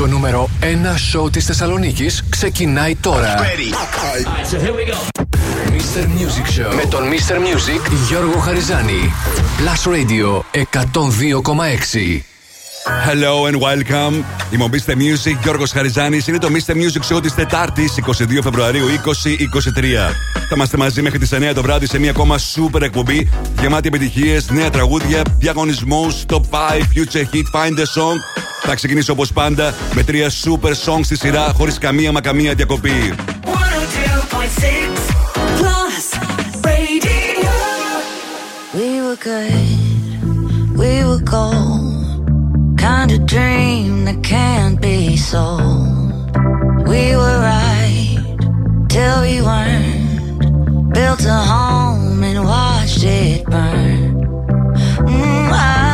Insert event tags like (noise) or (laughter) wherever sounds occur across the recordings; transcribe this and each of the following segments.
Το νούμερο 1 σοου της Θεσσαλονίκης ξεκινάει τώρα. Mr. Music Show με τον Mr. Music Γιώργο Χαριζάνη. Plus Radio 102,6. Hello and welcome. Είμαι ο Music, Γιώργος Χαριζάνης. Είναι το Mr. Music Show της Τετάρτης, 22 Φεβρουαρίου 2023. Θα είμαστε μαζί μέχρι τις 9 το βράδυ σε μια ακόμα super εκπομπή γεμάτη επιτυχίες, νέα τραγούδια, διαγωνισμού, top 5, future hit, find the song θα ξεκινήσω όπω πάντα με τρία super songs στη σειρά χωρί καμία μα καμία διακοπή. We were good, we were gold. Kind of dream that can't be sold. We were right till we weren't. Built a home and watched it burn. Mm, I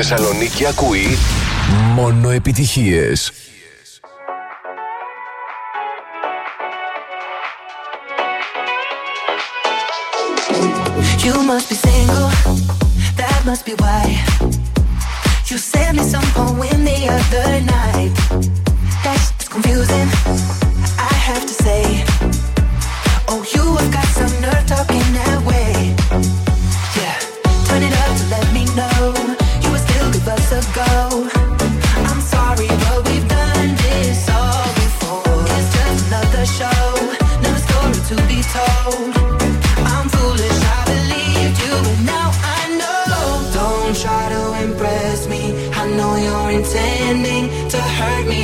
Θεσσαλονίκη ακούει μόνο επιτυχίες. You must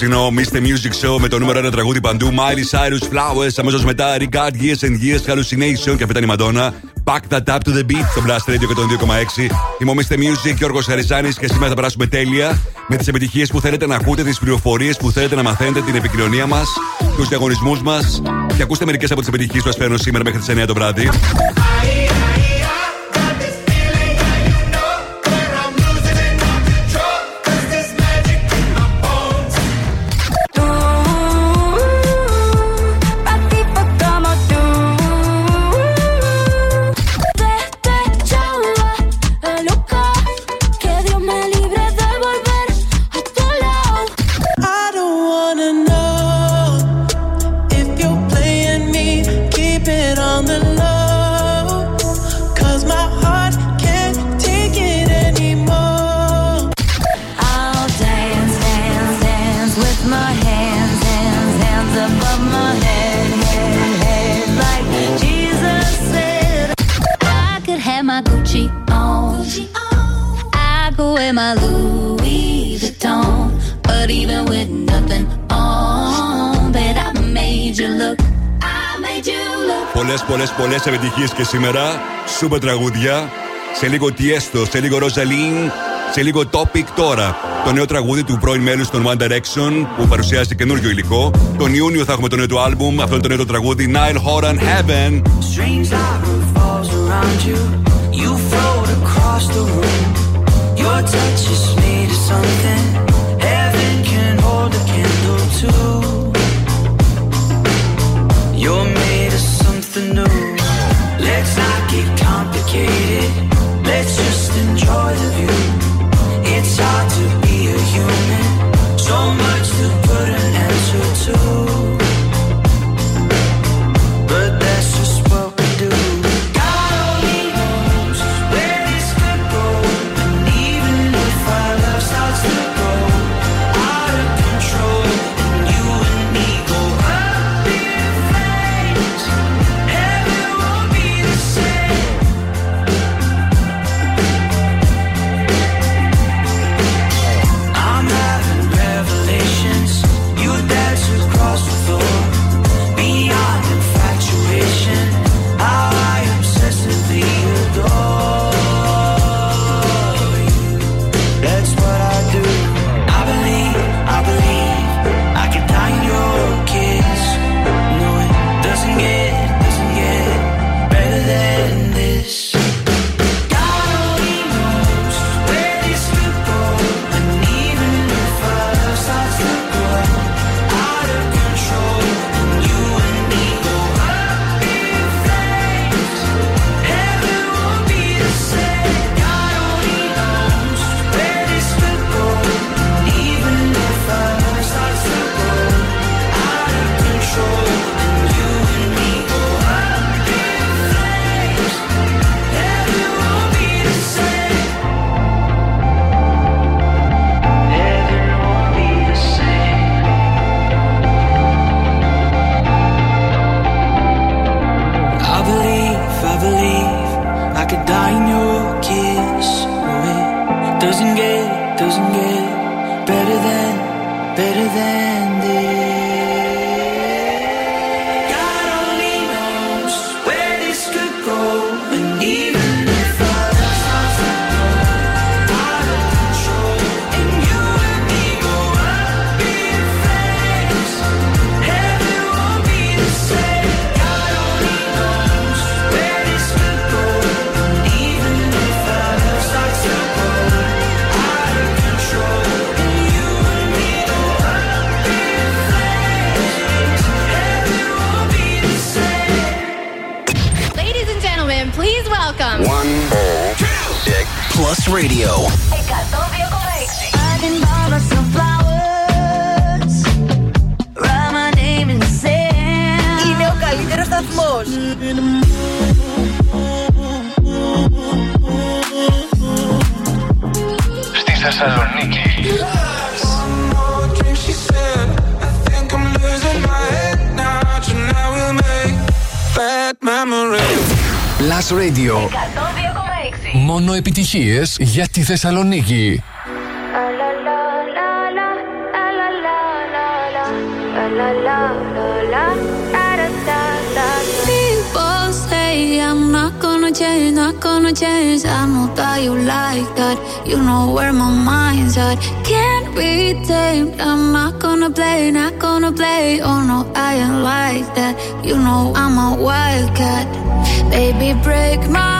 Το ψινό Mr. Music Show με το νούμερο 1 τραγούδι παντού. Miley Cyrus Flowers. Αμέσως μετά Regard Years and Years Hallucination. Και αυτή ήταν η Madonna. Back that up to the beat στο Blast Radio και τον 2,6. Είμαι ο Mr. Music Γιώργος Χαριζάνης και σήμερα θα περάσουμε τέλεια με τις επιτυχίες που θέλετε να ακούτε, τις πληροφορίες που θέλετε να μαθαίνετε, την επικοινωνία μας, τους διαγωνισμούς μας. Και ακούστε μερικές από τις επιτυχίες που σας φέρνω σήμερα μέχρι τις 9 το βράδυ. επιτυχίες και σήμερα. Σούπερ τραγούδια. Σε λίγο Τιέστο, σε λίγο Ροζαλίν, σε λίγο Topic τώρα. Το νέο τραγούδι του πρώην μέλους των One Direction που παρουσιάζει καινούριο υλικό. Τον Ιούνιο θα έχουμε το νέο του άλμπουμ. Αυτό είναι το νέο τραγούδι Nile Horan Heaven. get complicated. Let's just enjoy the view. It's hard to be a human, so much to put an answer to. Radio. Είναι ο καλύτερος σταθμός. Στη Θεσσαλονίκη. Last Radio μόνο επιτυχίες για τη Θεσσαλονίκη. I'm not gonna change, not gonna change. I know that you like that. You know where my mind's at. Can't be tamed. I'm not gonna play, not gonna play. Oh no, I ain't like that. You know I'm a wildcat. Baby, break my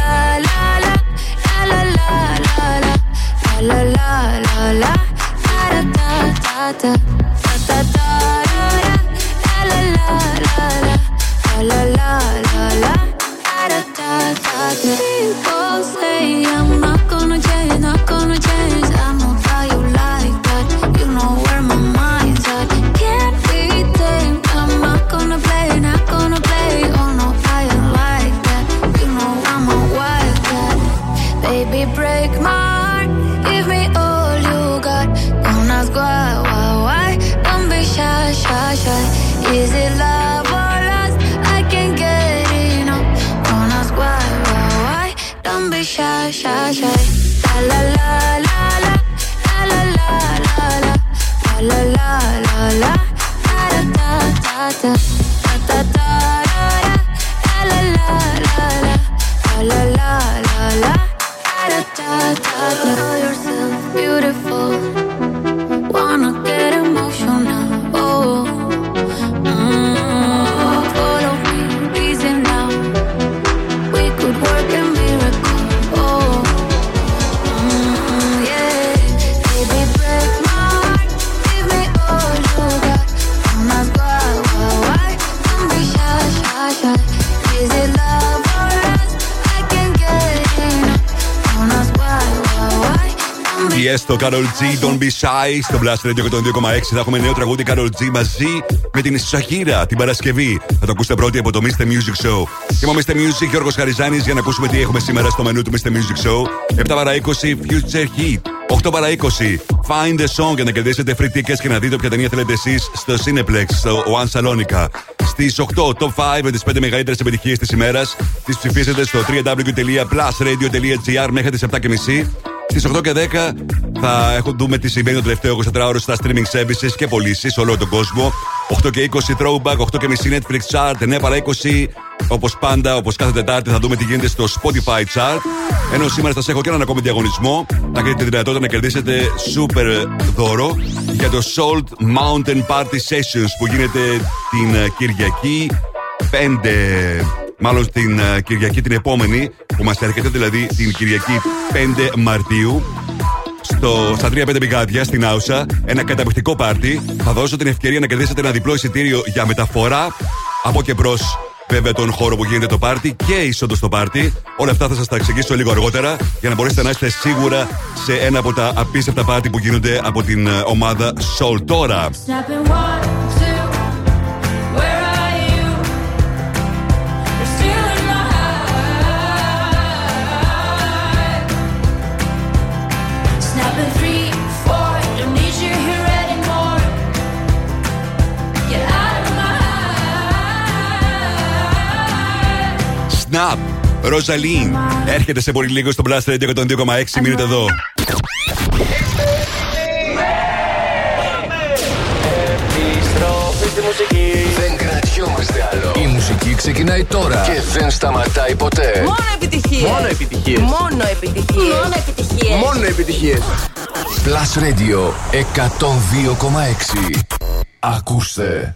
Carol G, Don't Be Shy. Στο Blast Radio 102,6 θα έχουμε νέο τραγούδι Carol G μαζί με την Σαχύρα την Παρασκευή. Θα το ακούσετε πρώτοι από το Mr. Music Show. Είμαι ο Mr. Music, Γιώργος Χαριζάνης, για να ακούσουμε τι έχουμε σήμερα στο μενού του Mr. Music Show. 7 παρα 20 Future Heat. 8 παρα 20 Find the Song για να κερδίσετε free tickets και να δείτε όποια ταινία θέλετε εσείς στο Cineplex, στο One Salonica. Στις 8 Top 5 με τις 5 μεγαλύτερες επιτυχίες της ημέρας. Τις ψηφίσετε στο www.plusradio.gr μέχρι τις 7.30. Στις 8 και 10 θα έχω δούμε τι συμβαίνει το τελευταίο 24ωρο στα streaming services και πωλήσεις σε όλο τον κόσμο. 8 και 20 throwback, 8 και μισή Netflix chart, 9 παρα 20 Όπως πάντα, όπως κάθε Τετάρτη, θα δούμε τι γίνεται στο Spotify chart. Ενώ σήμερα σας έχω και έναν ακόμη διαγωνισμό. Θα έχετε τη δυνατότητα να κερδίσετε super δώρο για το Salt Mountain Party Sessions που γίνεται την ε, Κυριακή 5 μάλλον την uh, Κυριακή την επόμενη, που μας έρχεται δηλαδή την Κυριακή 5 Μαρτίου, στο, στα 3-5 πηγάδια στην Άουσα, ένα καταπληκτικό πάρτι. Θα δώσω την ευκαιρία να κερδίσετε ένα διπλό εισιτήριο για μεταφορά από και προ βέβαια τον χώρο που γίνεται το πάρτι και είσοδος στο πάρτι. Όλα αυτά θα σας τα εξηγήσω λίγο αργότερα για να μπορέσετε να είστε σίγουρα σε ένα από τα απίστευτα πάρτι που γίνονται από την ε, ομάδα Soul. Τώρα. Snap. Ροζαλίν. Έρχεται σε πολύ λίγο στο Blast Radio 102,6. Μείνετε εδώ. Δεν κρατιόμαστε άλλο. Η μουσική ξεκινάει τώρα και δεν σταματάει ποτέ. Μόνο επιτυχίες. Μόνο επιτυχίες. Μόνο επιτυχίες. Μόνο επιτυχίες. Μόνο επιτυχίες. Plus Radio 102,6. Ακούστε.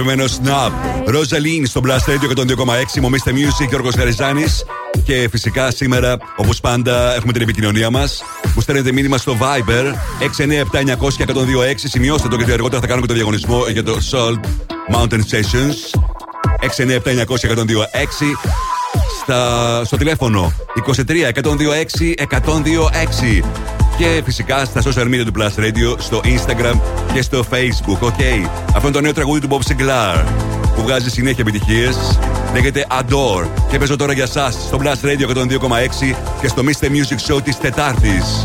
Αγαπημένο Snap. Ροζαλίν στο Blast Radio 102,6. Μομίστε Music και Γιώργος Γαριζάνης. Και φυσικά σήμερα, όπως πάντα, έχουμε την επικοινωνία μας. Που στέλνετε μήνυμα στο Viber 697-900-1026. Σημειώστε το γιατί αργότερα θα κάνω και το διαγωνισμό για το Salt Mountain Sessions. 697-900-1026. Στα, στο τηλέφωνο 23 126 126 και φυσικά στα social media του Plus Radio, στο Instagram και στο Facebook. OK. Okay. Αυτό είναι το νέο τραγούδι του Bob Sinclar που βγάζει συνέχεια επιτυχίες. Λέγεται Adore και παίζω τώρα για εσάς στο Plus Radio 102,6 και στο Mr. Music Show της Τετάρτης.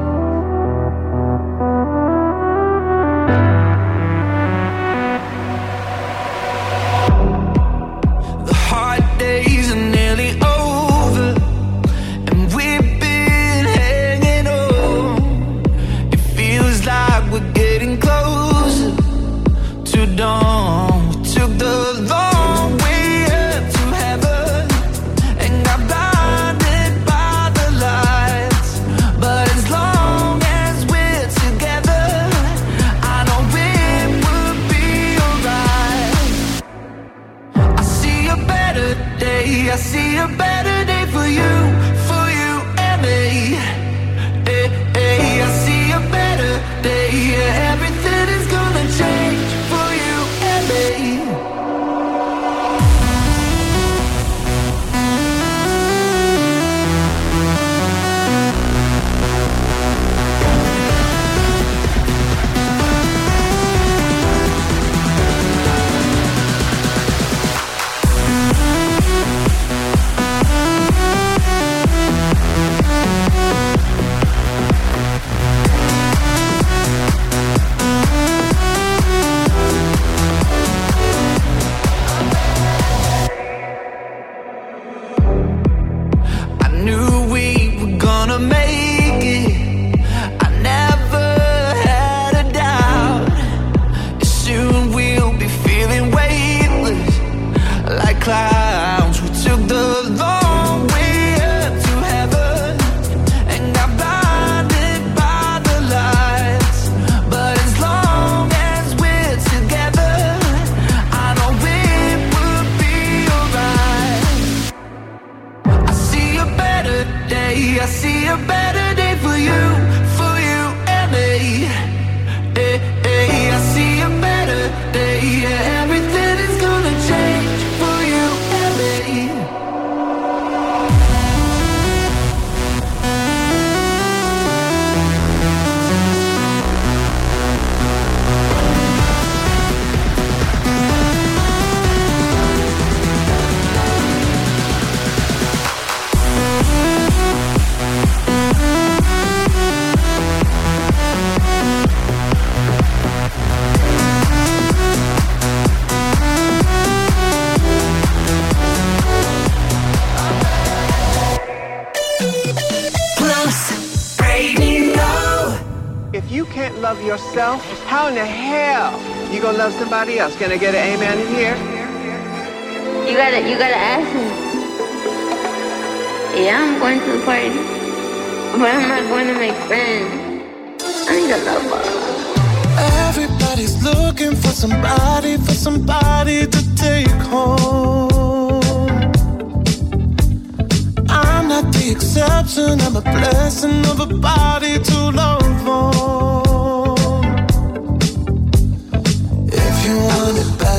love somebody else? Can I get an amen in here? You gotta, you gotta ask him. Yeah, I'm going to the party, but I'm not going to make friends. I need a lover. Everybody's looking for somebody, for somebody to take home. I'm not the exception, I'm a blessing of a body to love on.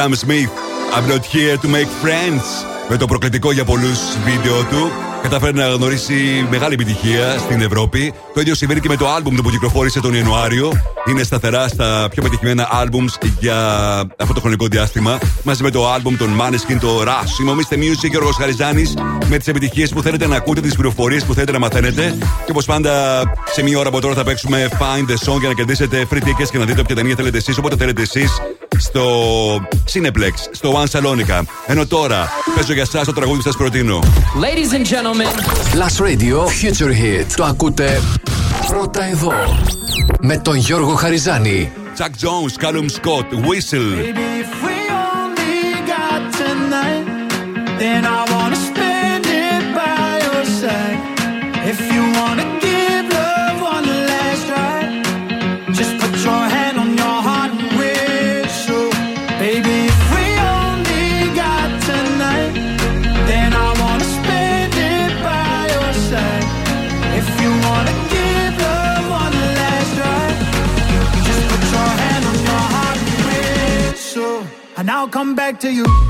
Sam Smith, I'm not here to make friends. Με το προκλητικό για πολλούς βίντεο του, κατάφερε να γνωρίσει μεγάλη επιτυχία στην Ευρώπη. Το ίδιο συμβαίνει και με το άλμπουμ του που κυκλοφόρησε τον Ιανουάριο. Είναι σταθερά στα πιο πετυχημένα άλμπουμς για αυτό το χρονικό διάστημα. Μαζί με το άλμπουμ των Maneskin, το Rush. Είμαι ο Mr. Music, Γιώργος Χαριζάνης, με τις επιτυχίες που θέλετε να ακούτε, τις πληροφορίες που θέλετε να μαθαίνετε. Και όπως πάντα, σε μία ώρα από τώρα θα παίξουμε Find the Song για να κερδίσετε free tickets και να δείτε όποια ταινία θέλετε εσείς, όποτε θέλετε εσείς στο Cineplex, στο One Salonica. Ενώ τώρα παίζω για εσά το τραγούδι που σα προτείνω. Ladies and gentlemen. Plus Radio Future Hit. Το ακούτε πρώτα εδώ. Με τον Γιώργο Χαριζάνη. Chuck Jones, Callum Scott, Whistle. To you.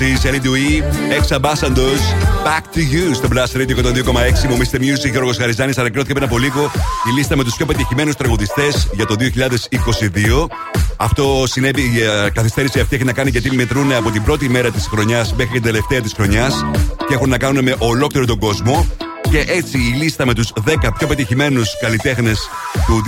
Lost Frequencies, Ellie Dewey, Ex Ambassadors, Back to You στο Blast Radio 102,6. Μου Mr. Music, Γιώργος Χαριζάνης. Ανακοινώθηκε πριν από λίγο η λίστα με τους πιο πετυχημένους τραγουδιστές για το 2022. Αυτό συνέβη, η καθυστέρηση αυτή έχει να κάνει γιατί μετρούν από την πρώτη μέρα της χρονιάς μέχρι την τελευταία της χρονιάς και έχουν να κάνουν με ολόκληρο τον κόσμο. Και έτσι η λίστα με τους 10 πιο πετυχημένους καλλιτέχνες του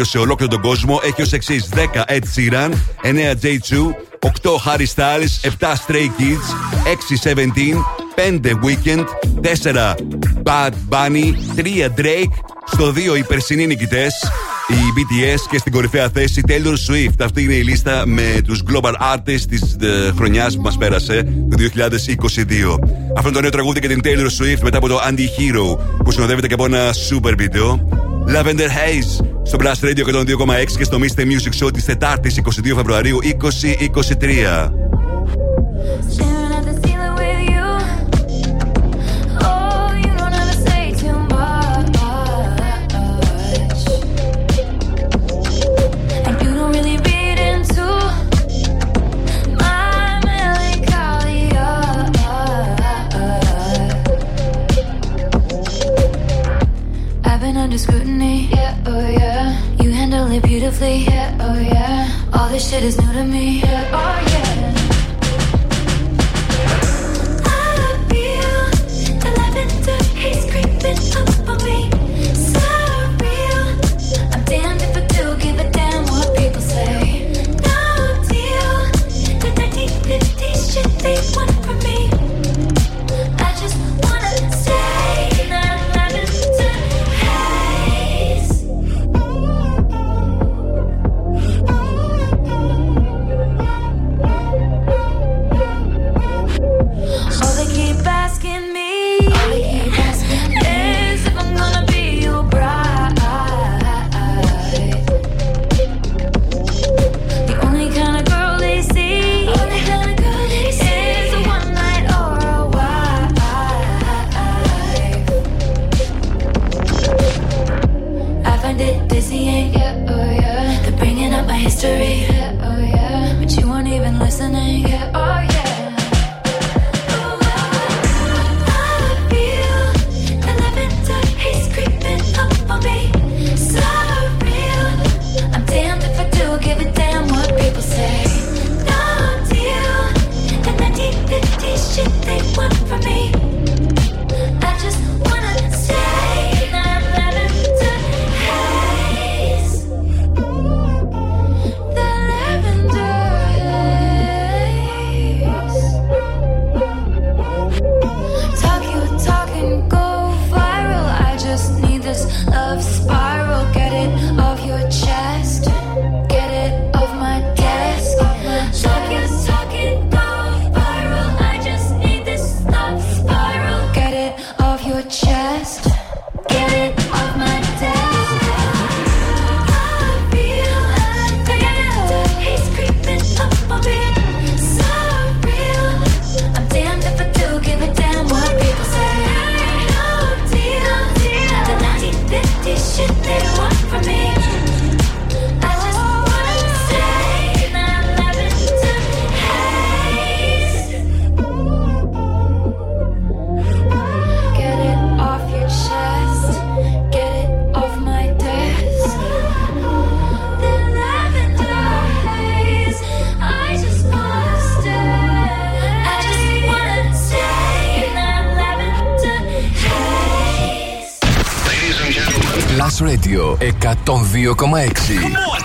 2022 σε ολόκληρο τον κόσμο έχει ως εξής: 10 Ed Sheeran, 9 J2, 8 Harry Styles, 7 Stray Kids, 6 17, 5 Weekend, 4 Bad Bunny, 3 Drake, στο 2 οι περσινοί νικητές, οι BTS και στην κορυφαία θέση Taylor Swift. Αυτή είναι η λίστα με τους Global Artists της ε, χρονιάς που μας πέρασε, το 2022. Αυτό είναι το νέο τραγούδι και την Taylor Swift μετά από το Anti-Hero που συνοδεύεται και από ένα super video. Lavender Haze στο Blast Radio 102,6 και στο Mr. Music Show της Τετάρτης 22 Φεβρουαρίου 2023. Beautifully. Yeah, oh yeah. All this shit is new to me. Yeah, oh yeah.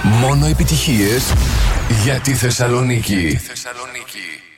Μόνο επιτυχίες για τη Θεσσαλονίκη. Things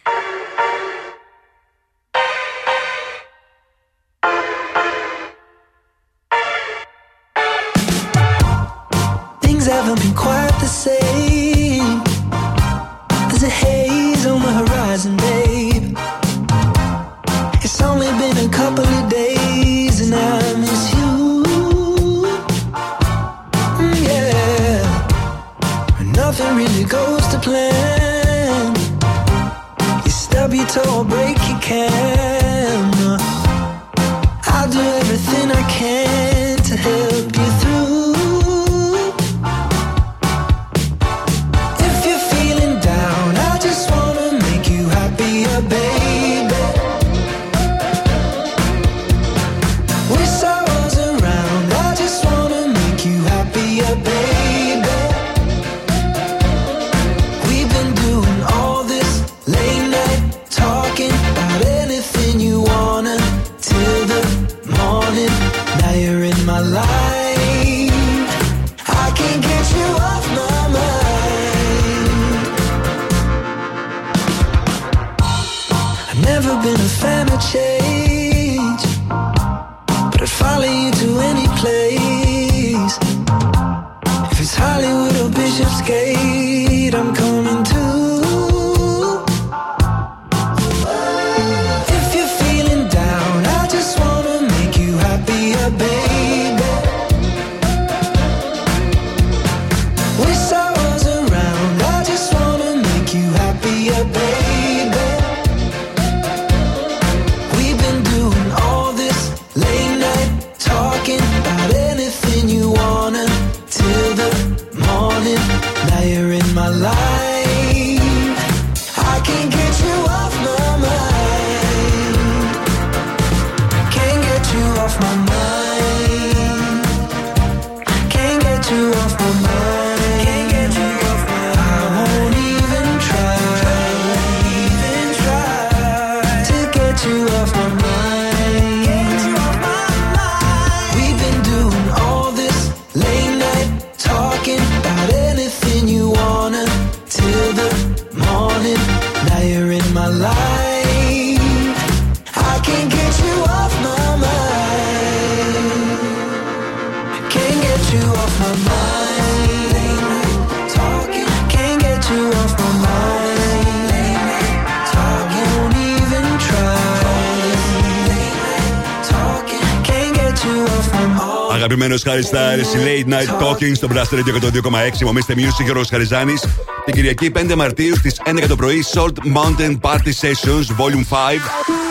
Late Night Talking στο Blast Radio 102,6. Μομίστε Music και ο Χαριζάνης. Την Κυριακή 5 Μαρτίου στις 11 το πρωί, Salt Mountain Party Sessions Volume 5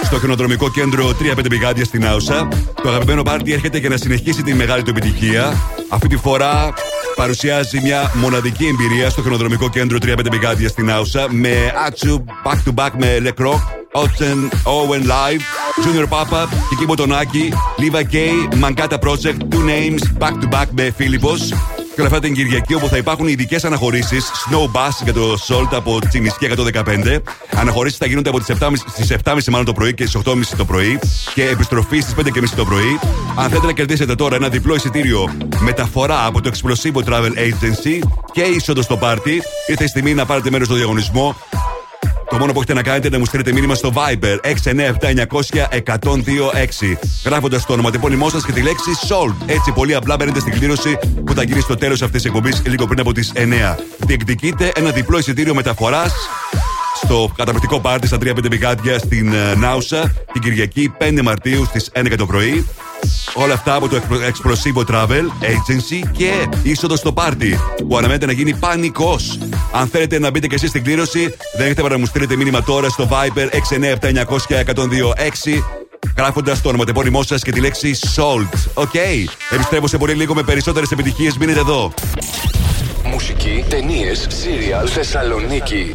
στο χιονοδρομικό κέντρο 3-5 πηγάδια στην Άουσα. Το αγαπημένο πάρτι έρχεται για να συνεχίσει τη μεγάλη του επιτυχία. Αυτή τη φορά παρουσιάζει μια μοναδική εμπειρία στο χιονοδρομικό κέντρο 3-5 πηγάδια στην Άουσα με Άτσου back to back με Le Croc, Otzen Owen Live, Junior Papa, Kiki Μποτονάκη, Liva K, Mancata Project, Two Names, back to back με Φίλιππος. Και όλα αυτά την Κυριακή όπου θα υπάρχουν ειδικές αναχωρήσεις Snow Bus για το Salt από Τσιμισκή 115. Αναχωρήσεις θα γίνονται από τις 7.30 στις 7.30 μάλλον το πρωί και στις 8.30 το πρωί. Και επιστροφή στις 5.30 το πρωί. Αν θέλετε να κερδίσετε τώρα ένα διπλό εισιτήριο μεταφορά από το Explosivo Travel Agency και είσοδο στο πάρτι, ήρθε η στιγμή να πάρετε μέρος στο διαγωνισμό. Το μόνο που έχετε να κάνετε είναι να μου στείλετε μήνυμα στο Viber 697-900-1026. Γράφοντας το ονοματεπώνυμό σας και τη λέξη Sold. Έτσι, πολύ απλά μπαίνετε στην κλήρωση που θα γίνει στο τέλος αυτής της εκπομπής λίγο πριν από τις 9. Διεκδικείτε ένα διπλό εισιτήριο μεταφοράς στο καταπληκτικό πάρτι στα 3-5 πηγάδια στην ε, Νάουσα την Κυριακή 5 Μαρτίου στις 11 το πρωί. Όλα αυτά από το Explosivo Travel Agency και είσοδος στο πάρτι που αναμένεται να γίνει πανικός. Αν θέλετε να μπείτε και εσείς στην κλήρωση, δεν έχετε παρά να μου στείλετε μήνυμα τώρα στο Viber 697-900-1026 γράφοντας το ονοματεπώνυμό σας και τη λέξη Salt. OK. Okay. Επιστρέφω σε πολύ λίγο με περισσότερες επιτυχίες. Μείνετε εδώ. Μουσική, ταινίες, σίριαλ, Θεσσαλονίκη.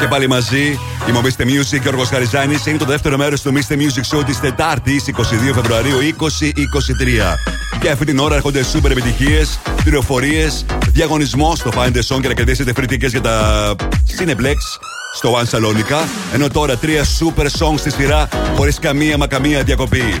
Και πάλι μαζί, η Mobiste Music και ο Γιώργος Χαριζάνης είναι το δεύτερο μέρος του Mr. Music Show της Τετάρτης 22 Φεβρουαρίου 2023. Και αυτή την ώρα έρχονται σούπερ επιτυχίες, πληροφορίες, διαγωνισμός στο Find the Song και να κερδίσετε free tickets για τα Cineplex στο One Salonica. Ενώ τώρα τρία super songs στη σειρά χωρίς καμία μα καμία διακοπή.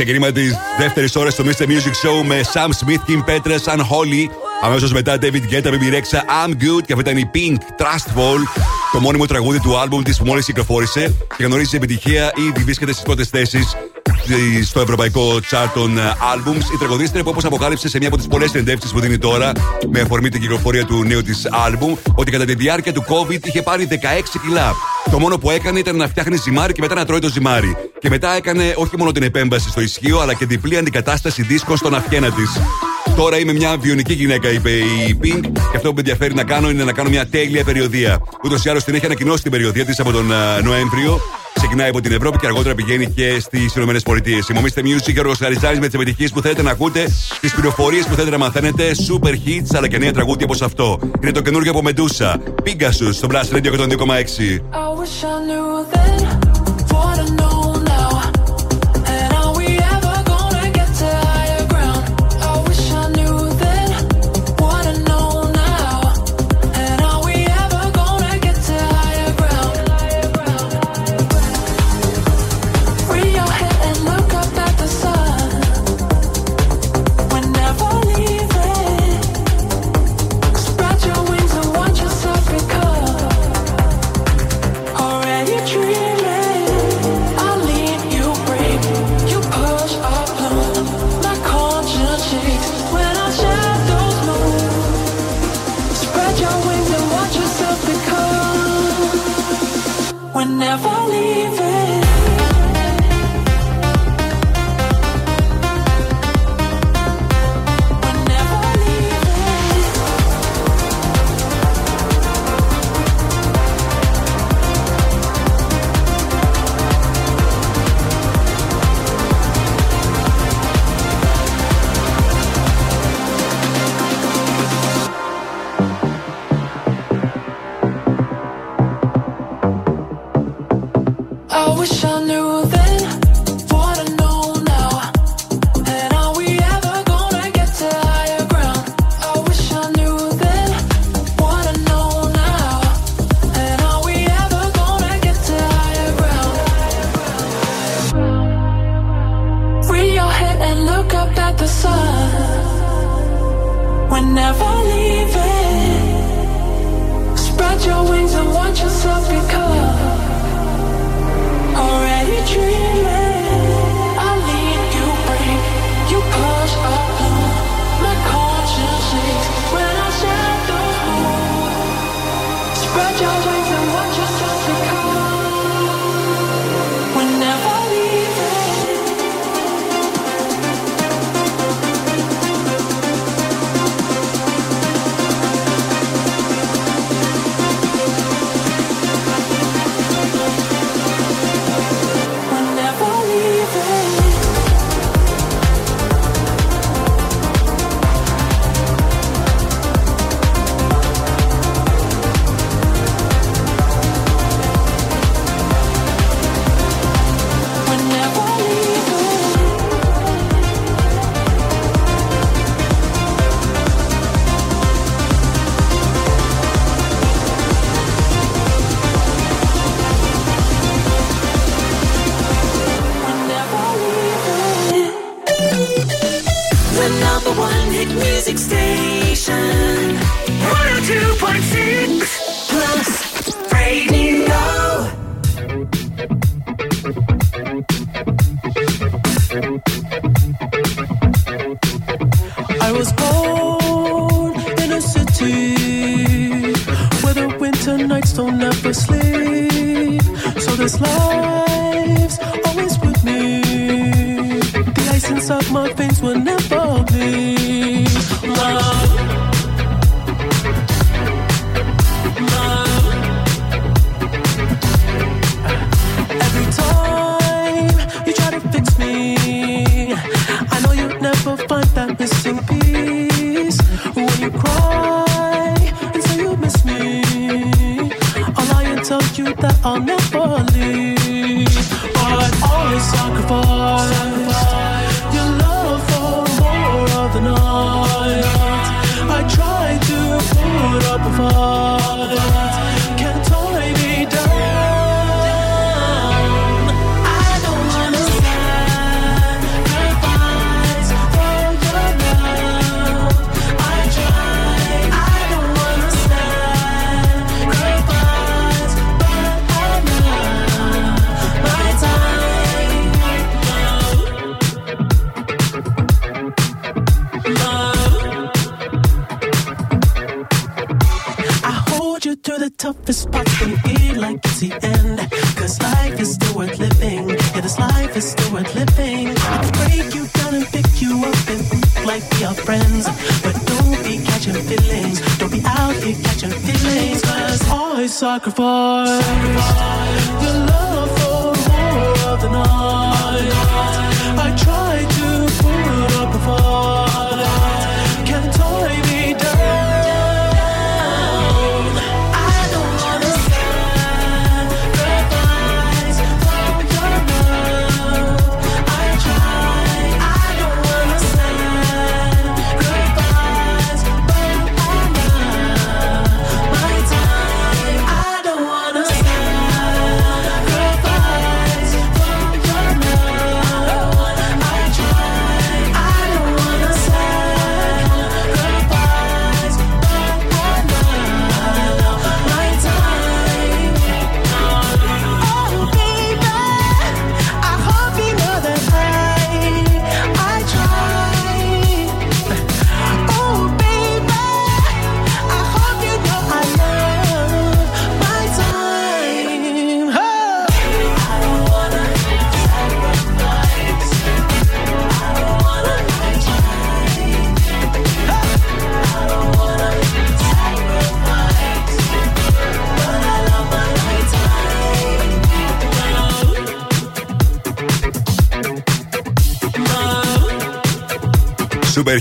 Fall? Ξεκίνημα της δεύτερης ώρας στο Mr. Music Show με Sam Smith, Kim Petras, An Holly. Αμέσως μετά David Guetta, Baby Rexha, I'm Good. Και αυτή ήταν η Pink Trust Fall, το μόνιμο τραγούδι του άλμπουμ της που μόλις κυκλοφόρησε και γνωρίζεις επιτυχία. Ήδη βρίσκεται στις πρώτες θέσεις στο ευρωπαϊκό chart των ε, albums. Η τραγουδίστρια που όπως αποκάλυψε σε μια από τις πολλές συνεντεύξεις που δίνει τώρα με αφορμή την κυκλοφορία του νέου της album, ότι κατά τη διάρκεια του COVID είχε πάρει 16 κιλά. Το μόνο που έκανε ήταν να φτιάχνει ζυμάρι και μετά να τρώει το ζυμάρι. Και μετά έκανε όχι μόνο την επέμβαση στο ισχύο, αλλά και διπλή αντικατάσταση δίσκων στον αυχένα της. Τώρα είμαι μια βιονική γυναίκα, είπε η Pink, και αυτό που με ενδιαφέρει να κάνω είναι να κάνω μια τέλεια περιοδία. Ούτως ή άλλως την έχει ανακοινώσει την περιοδία της από τον ε, Νοέμβριο. Ξεκινάει από την Ευρώπη και αργότερα πηγαίνει και στις ΗΠΑ. Συμμομίστε Music και ο Χαριζάνης με τις επιτυχίες που θέλετε να ακούτε, τις πληροφορίες που θέλετε να μαθαίνετε, super hits αλλά και νέα τραγούδια όπως αυτό. Είναι το καινούργιο από Medusa. Pegasus στο Blast Radio 102,6.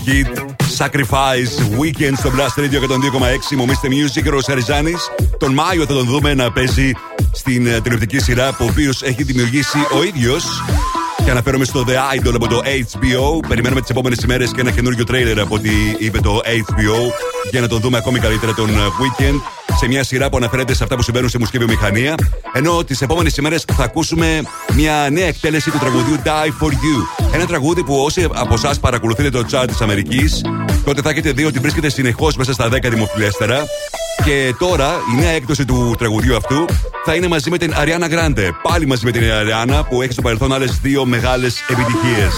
Kid, Sacrifice, Weekend στο Blast Radio 102,6. Μομίστε Music, ο Σαριζάνη. Τον Μάιο θα τον δούμε να παίζει στην ε, τηλεοπτική σειρά που ο οποίος έχει δημιουργήσει ο ίδιος. Και αναφέρομαι στο The Idol από το HBO. Περιμένουμε τις επόμενες ημέρες και ένα καινούριο τρέιλερ από ό,τι είπε το HBO για να τον δούμε ακόμη καλύτερα τον ε, Weekend σε μια σειρά που αναφέρεται σε αυτά που συμβαίνουν στη μουσική βιομηχανία. Ενώ τις επόμενες ημέρες θα ακούσουμε μια νέα εκτέλεση του τραγουδιού Die for You ένα τραγούδι που όσοι από εσάς παρακολουθείτε το chart της Αμερικής, τότε θα έχετε δει ότι βρίσκεται συνεχώς μέσα στα 10 δημοφιλέστερα. Και τώρα η νέα έκδοση του τραγουδιού αυτού θα είναι μαζί με την Αριάννα Grande. Πάλι μαζί με την Αριάννα που έχει στο παρελθόν άλλες δύο μεγάλες επιτυχίες.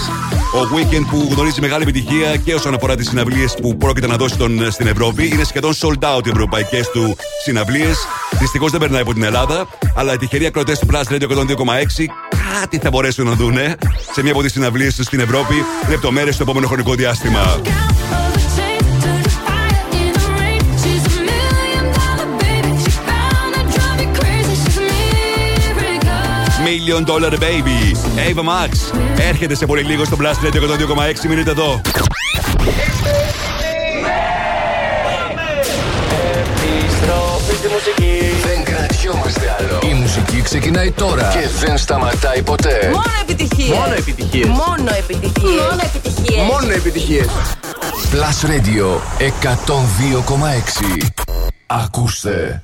Ο Weekend που γνωρίζει μεγάλη επιτυχία και όσον αφορά τις συναυλίες που πρόκειται να δώσει τον στην Ευρώπη, είναι σχεδόν sold out οι ευρωπαϊκές του συναυλίες. Δυστυχώς δεν περνάει από την Ελλάδα, αλλά οι τυχεροί ακροτέ του Plus Radio 102,6 κάτι θα μπορέσουν να δουν σε μία από τις συναυλίες του στην Ευρώπη. Λεπτομέρειες στο επόμενο χρονικό διάστημα. Million Dollar Baby. Ava Max. Έρχεται σε πολύ λίγο στο Blast Radio 102,6. Μείνετε εδώ. Επιστροφή στη μουσική. Δεν κρατιόμαστε άλλο. Η μουσική ξεκινάει τώρα και δεν σταματάει ποτέ. Μόνο επιτυχίες. Μόνο επιτυχίες. Μόνο επιτυχίες. Μόνο επιτυχίες. Μόνο επιτυχίες. Plus Radio 102,6. Ακούστε.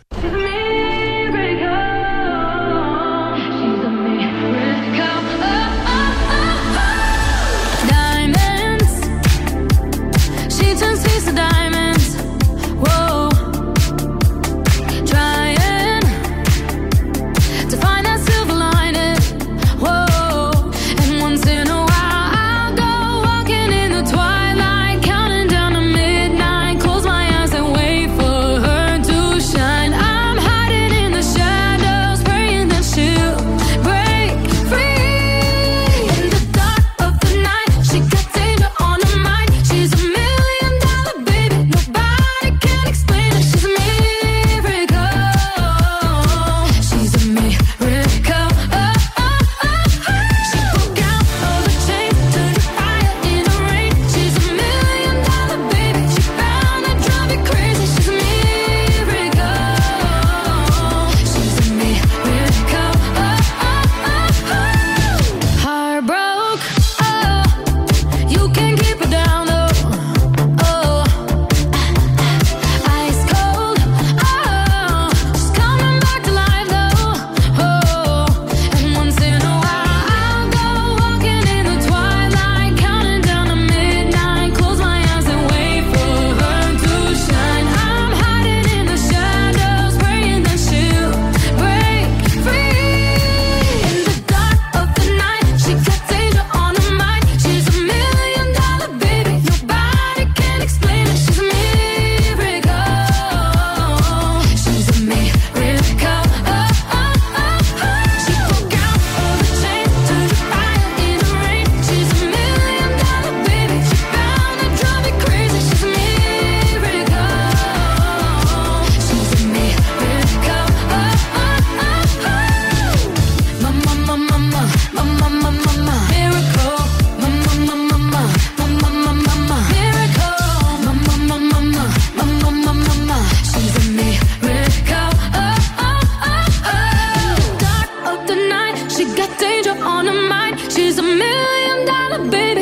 Baby,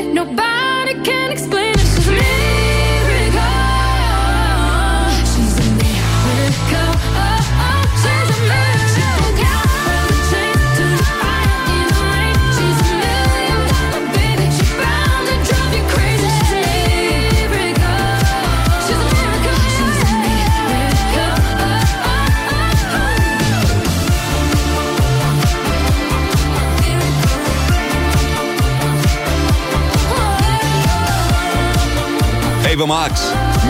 Ava Max,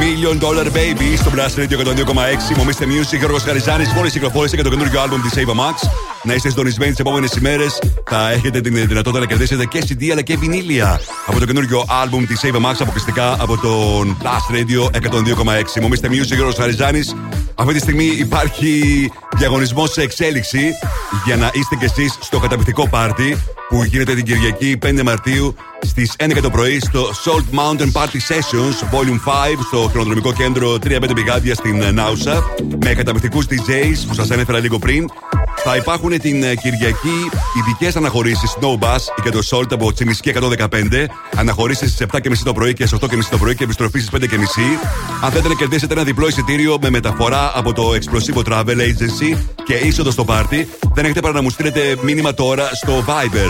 Million Dollar Baby στο Blast Radio 102,6. Μομίστε Music, Γιώργος Χαριζάνης. Μόλις κυκλοφόρησε και το καινούργιο album της Ava Max. Να είστε συντονισμένοι τις επόμενες ημέρες. Θα έχετε την δυνατότητα να κερδίσετε και CD αλλά και βινίλια από το καινούργιο album της Ava Max αποκλειστικά από τον Blast Radio 102,6. Μομίστε Music, Γιώργος Χαριζάνης. Αυτή τη στιγμή υπάρχει διαγωνισμός σε εξέλιξη για να είστε κι εσείς στο καταπληκτικό πάρτι που γίνεται την Κυριακή 5 Μαρτίου στις 11 το πρωί στο Salt Mountain Party Sessions Volume 5 στο χρονοδρομικό κέντρο 3-5 πηγάδια στην Νάουσα με καταπληκτικούς DJs που σας ανέφερα λίγο πριν. Θα υπάρχουν την ε, Κυριακή ειδικές αναχωρήσεις Snow Bus για το Salt από Τσιμισκή 115. Αναχωρήσεις στις 7.30 το πρωί και στις 8.30 το πρωί και επιστροφή στις 5.30. Αν θέλετε να κερδίσετε ένα διπλό εισιτήριο με μεταφορά από το Explosivo Travel Agency και είσοδο στο πάρτι, δεν έχετε παρά να μου στείλετε μήνυμα τώρα στο Viber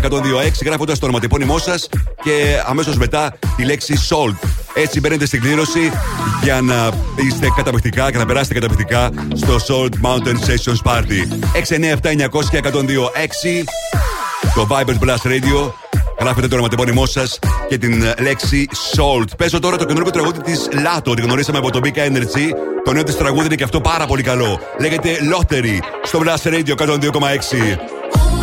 697-900-1026 γράφοντας το ονοματεπώνυμό σας και αμέσως μετά τη λέξη Salt. Έτσι μπαίνετε στην κλήρωση για να είστε καταπληκτικά και να περάσετε καταπληκτικά στο Salt Mountain Sessions Party. 697-900 και 102,6 το Vibrant Blast Radio. Γράφετε το ονοματεπώνυμό σας και την λέξη Salt. Παίζω τώρα το καινούργιο τραγούδι της Lato, τη γνωρίσαμε από το Big Energy. Το νέο της τραγούδι είναι και αυτό πάρα πολύ καλό. Λέγεται Lottery στο Blast Radio 102,6.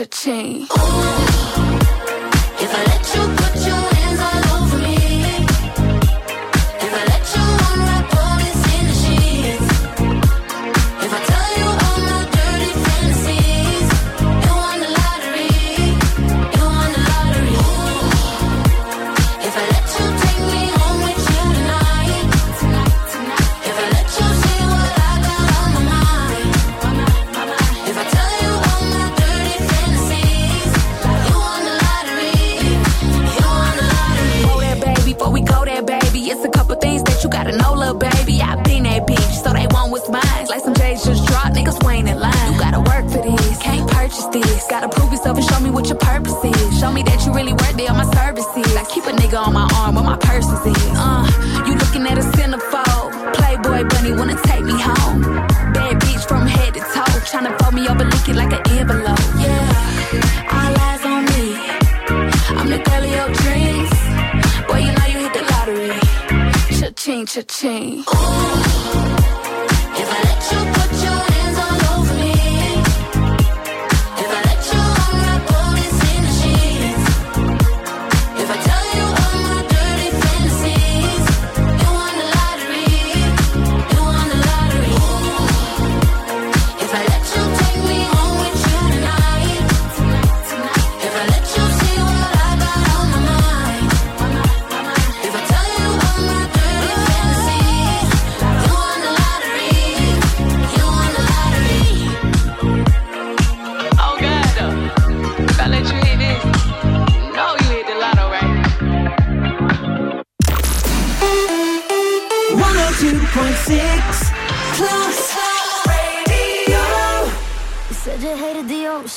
cha-ching.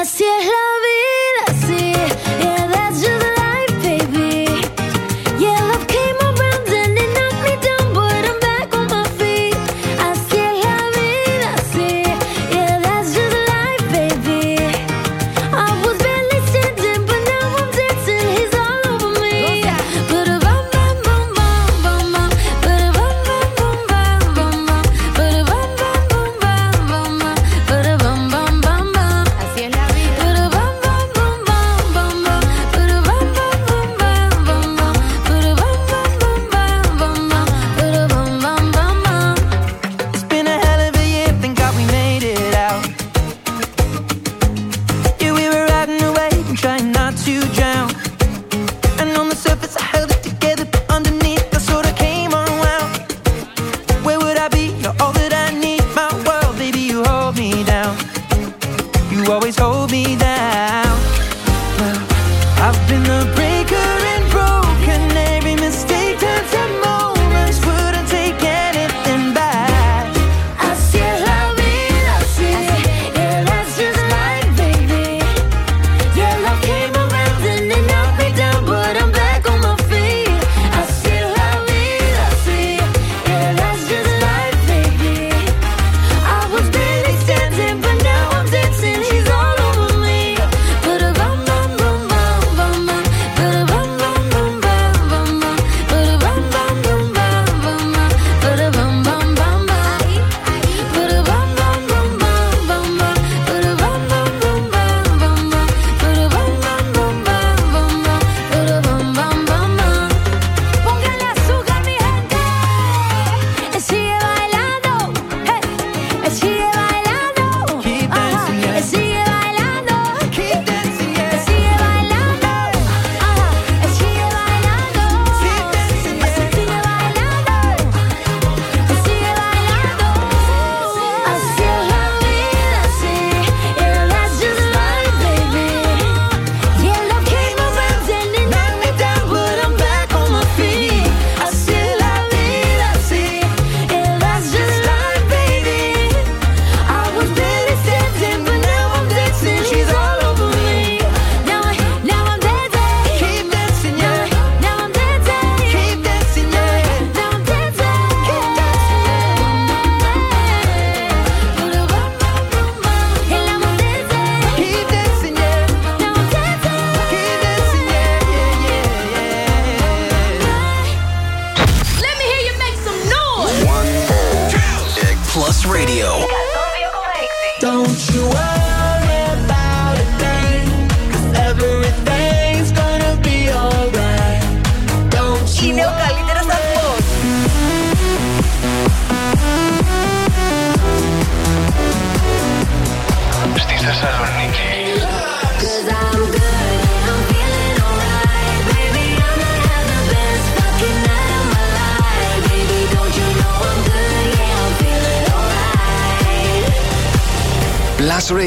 Así es la vida.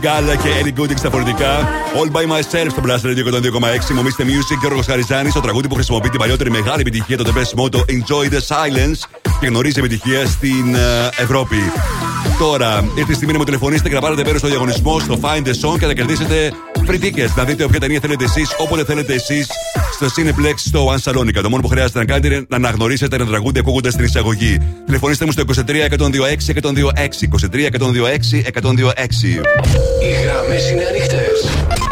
Γκάλα και Ellie Goulding στα πολιτικά. All by myself στο Blast Radio 102,6. Μομίστε Music και ο Ρογος Χαριζάνης, το τραγούδι που χρησιμοποιεί την παλιότερη μεγάλη επιτυχία, το πέσιμο το Enjoy the Silence και γνωρίζει επιτυχία στην uh, Ευρώπη. Τώρα ήρθε η στιγμή να μου τηλεφωνήσετε και να πάρετε μέρος στο διαγωνισμό στο Find the Song και να κερδίσετε free tickets. Να δείτε όποια ταινία θέλετε εσείς, όποτε θέλετε εσείς στο Cineplex στο One Salonica. Το μόνο που χρειάζεται να κάνετε είναι να αναγνωρίσετε ένα τραγούδι ακούγοντας την εισαγωγή. Τηλεφωνήστε μου στο 23 126 126 23 126 126. Οι γραμμές είναι ανοιχτές.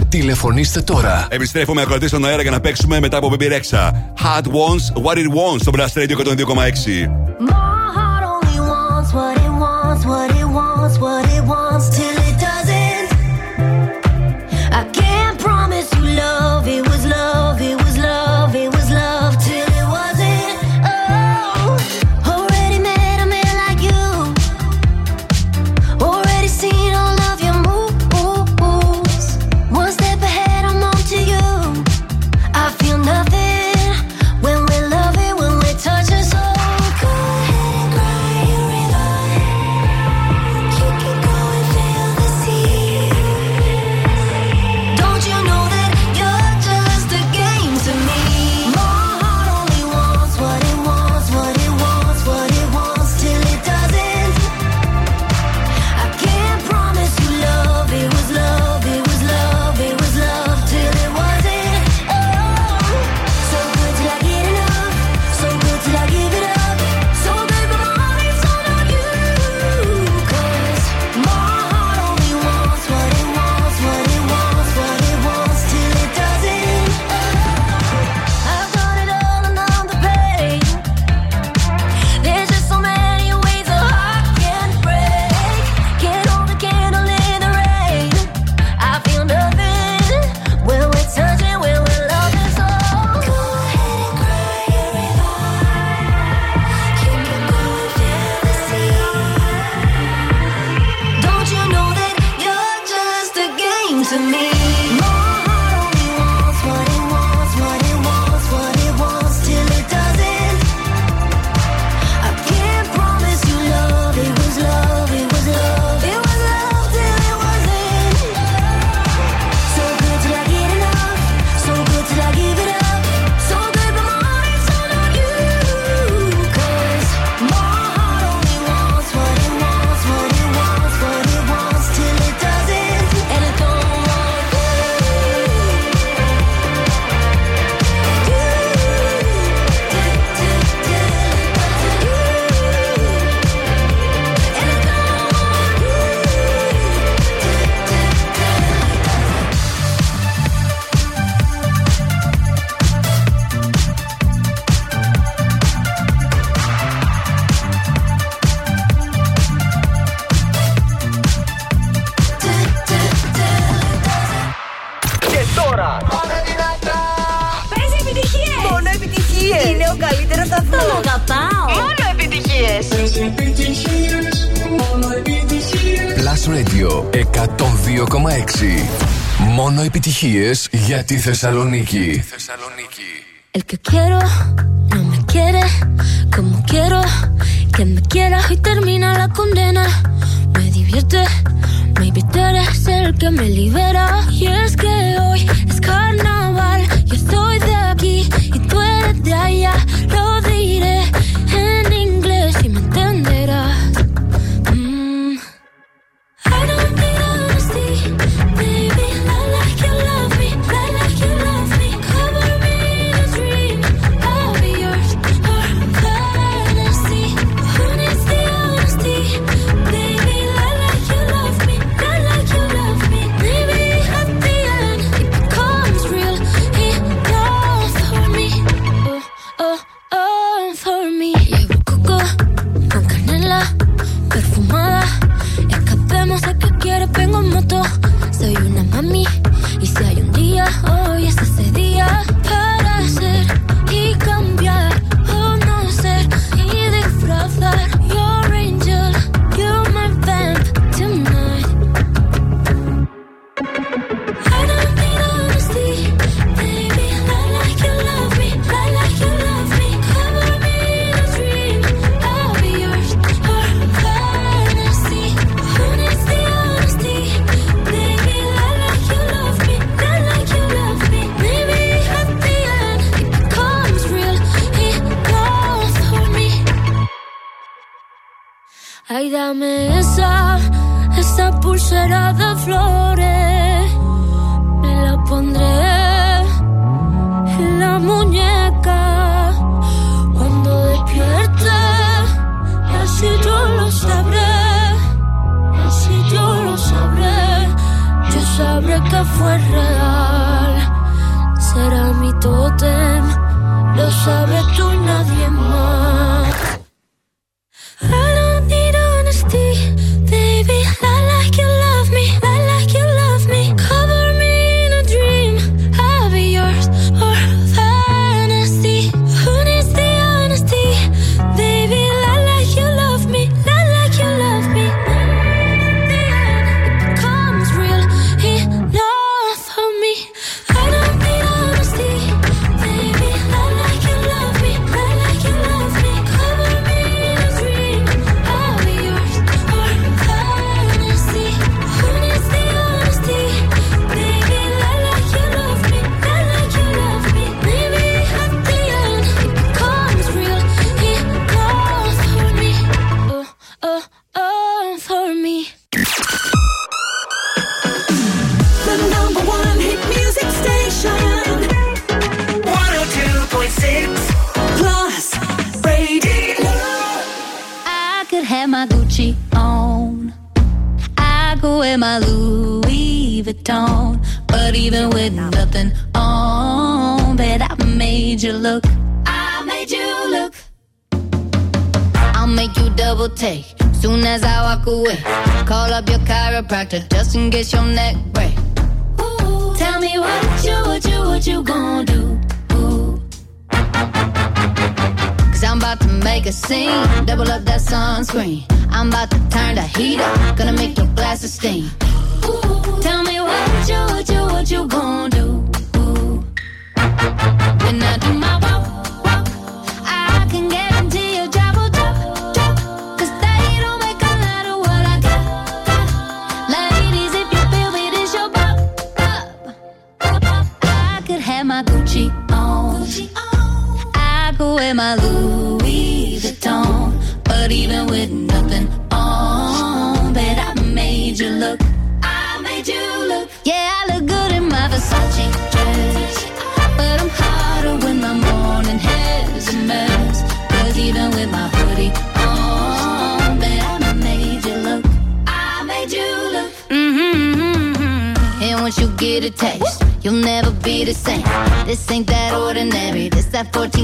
Τηλεφωνήστε τώρα. Επιστρέφουμε ακροατή στον αέρα για να παίξουμε μετά από Baby Rexha. Hard Wants, What It Wants στο Blast Radio 102,6. επιτυχίες για τη Θεσσαλονίκη. El que quiero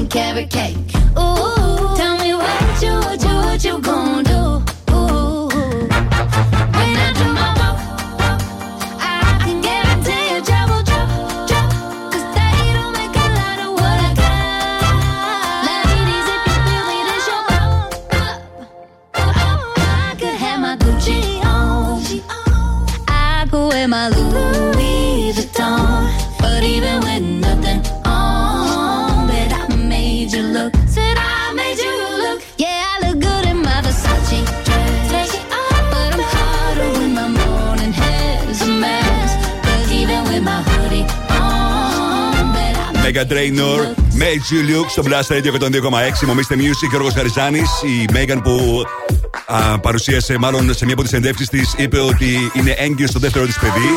carrot Juliuk στο Blast Radio 102,6. Μομίστε Music, Γιώργος Καριζάνη, Η Μέγαν που α, παρουσίασε, μάλλον σε μία από τις εντεύξει της, είπε ότι είναι έγκυος στο δεύτερο της παιδί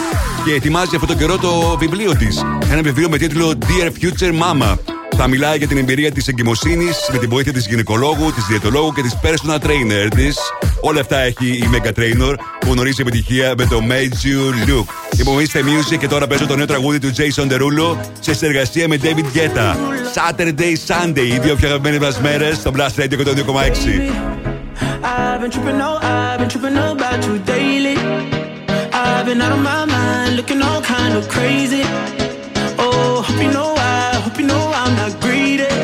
και ετοιμάζει αυτόν τον καιρό το βιβλίο της. Ένα βιβλίο με τίτλο Dear Future Mama θα μιλάει για την εμπειρία της εγκυμοσύνης με την βοήθεια της γυναικολόγου, της διαιτολόγου και της personal trainer της. Όλα αυτά έχει η Mega Trainer που γνωρίζει επιτυχία με το Major Look. Λοιπόν, Υπομονήστε music και τώρα παίζω το νέο τραγούδι του Jason Derulo σε συνεργασία με David Guetta. Saturday, Sunday, οι δύο πιο αγαπημένε μας μέρες στο Blast Radio 102,6. I've been tripping, oh, I've been tripping about you daily. I've been out of my mind, looking all kind of crazy. Oh, hope you know hope you know I'm not greedy.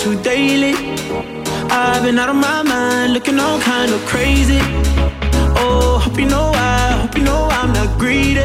Too daily. I've been out of my mind, looking all kind of crazy. Oh, hope you know I, hope you know I'm not greedy.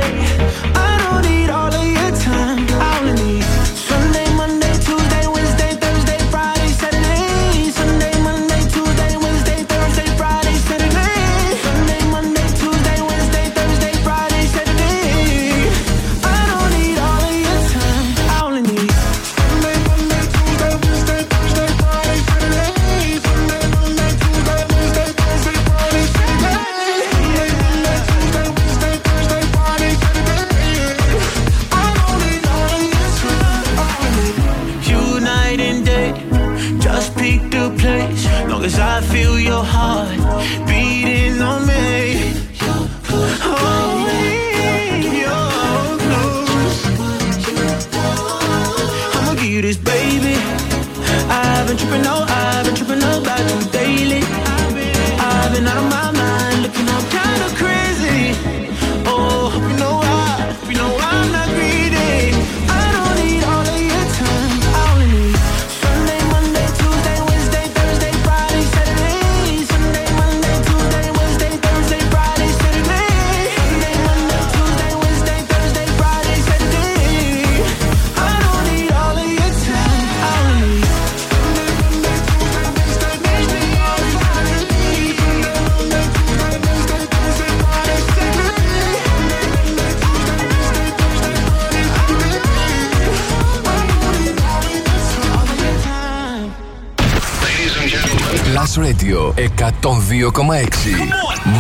2,6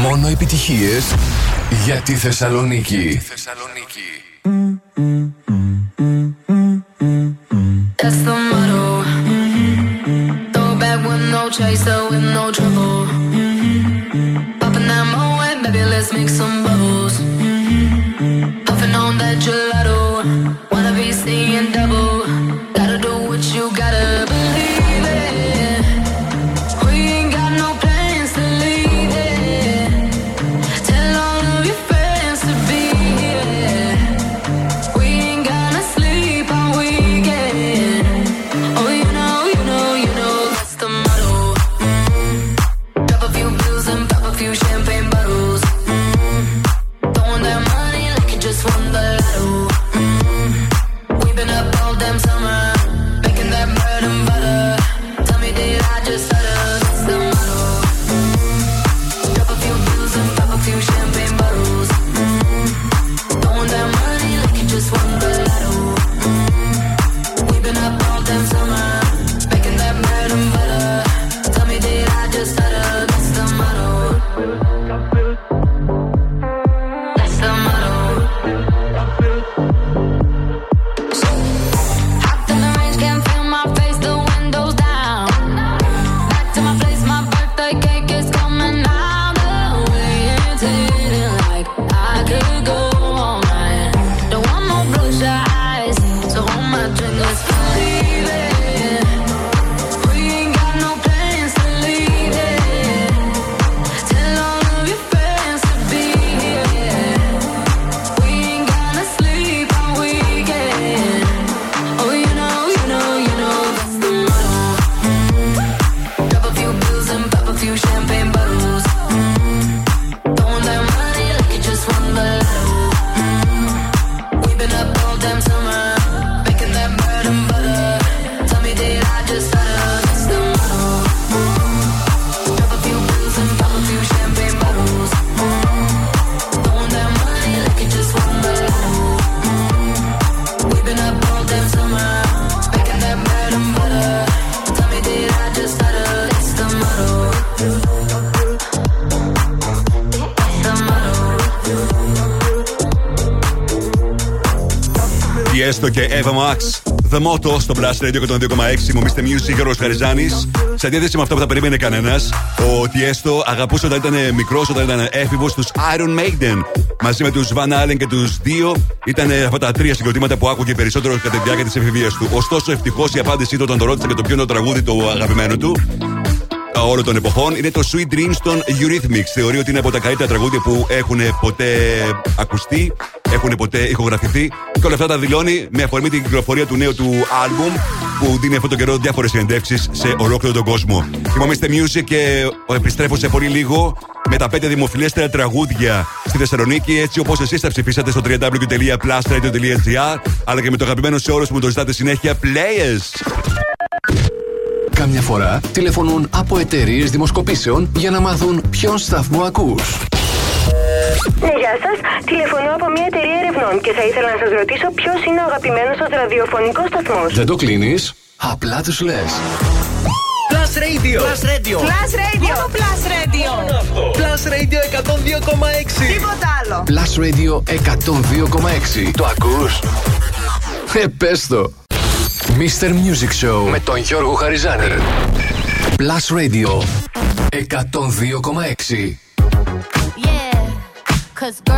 Μόνο επιτυχίες για τη Θεσσαλονίκη. The Motto στο Blast Radio 102,6. Μομίστε και Γιώργος Χαριζάνη. Σε αντίθεση με αυτό που θα περίμενε κανένας, ο Τιέστο αγαπούσε όταν ήταν μικρός, όταν ήταν έφηβος, τους Iron Maiden. Μαζί με τους Van Allen και τους δύο ήταν αυτά τα τρία συγκροτήματα που άκουγε περισσότερο κατά τη διάρκεια της εφηβείας του. Ωστόσο, ευτυχώς η απάντησή του όταν το ρώτησε και το ποιο είναι το τραγούδι του αγαπημένου του όλων των εποχών είναι το Sweet Dreams των Eurythmics. Θεωρεί ότι είναι από τα καλύτερα τραγούδια που έχουν ποτέ ακουστεί, έχουν ποτέ ηχογραφηθεί και όλα αυτά τα δηλώνει με αφορμή την κυκλοφορία του νέου του άλμπουμ που δίνει αυτόν τον καιρό διάφορες συνεντεύξεις σε ολόκληρο τον κόσμο. Θυμόμαστε Music και επιστρέφω σε πολύ λίγο με τα πέντε δημοφιλέστερα τραγούδια στη Θεσσαλονίκη, έτσι όπως εσείς τα ψηφίσατε στο www.plusradio.gr, αλλά και με το αγαπημένο σε όλους που μου το ζητάτε συνέχεια, Players. Κάμια φορά τηλεφωνούν από εταιρείες δημοσκοπήσεων για να μάθουν ποιον σταθμό ακούς. Ναι, γεια σας. Τηλεφωνώ από μια εταιρεία ερευνών και θα ήθελα να σας ρωτήσω ποιος είναι ο αγαπημένος σας ραδιοφωνικός σταθμός. Δεν το κλείνεις, απλά τους λες. Plus Radio. Plus Radio. Plus Radio. Μόνο Plus Radio. Plus Radio 102,6. Τίποτα άλλο. Plus Radio 102,6. Το ακούς; Ε, πες το. Mr. Music Show με τον Γιώργο Χαριζάνη. Plus Radio 102,6.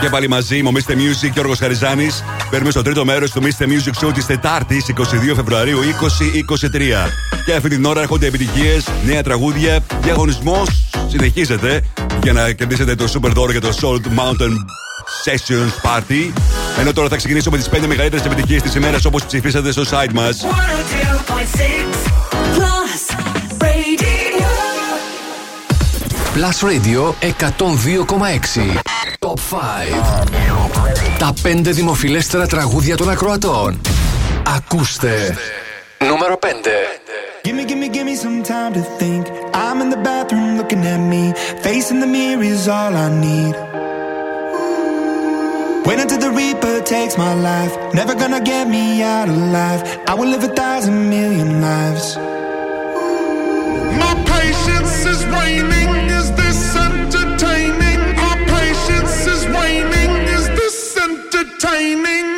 Και πάλι μαζί μου, Mr. Music και ο Χαριζάνης. Παίρνουμε στο τρίτο μέρος του Mr. Music Show της Τετάρτης, 22 Φεβρουαρίου 2023. Και αυτή την ώρα έρχονται επιτυχίες, νέα τραγούδια. Διαγωνισμός συνεχίζεται για να κερδίσετε το super δώρο για το Salt Mountain Sessions Party. Ενώ τώρα θα ξεκινήσω με τις 5 μεγαλύτερες επιτυχίες της ημέρας όπως ψηφίσατε στο site μας. 102.6 Plus Radio. Plus Radio 102,6. Top 5. Τα 5 δημοφιλέστερα τραγούδια των ακροατών. Ακούστε. Νούμερο 5. Gimme, gimme, gimme some time to think. I'm in the bathroom looking at me. Facing the mirror is all I need. Wait until the Reaper takes my life. Never gonna get me out alive. I will live a thousand million lives. My patience is waning. Is this entertaining? Is waning. Is this entertaining?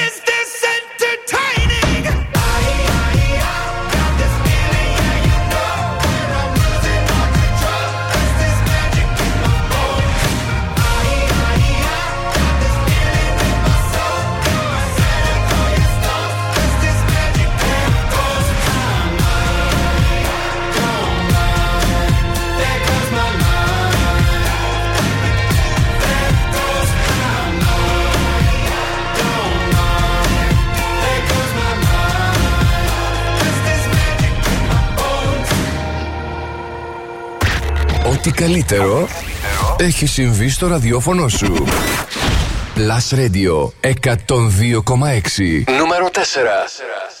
Ό,τι καλύτερο έχει συμβεί στο ραδιόφωνο σου. Plus Radio 102,6 Νούμερο 4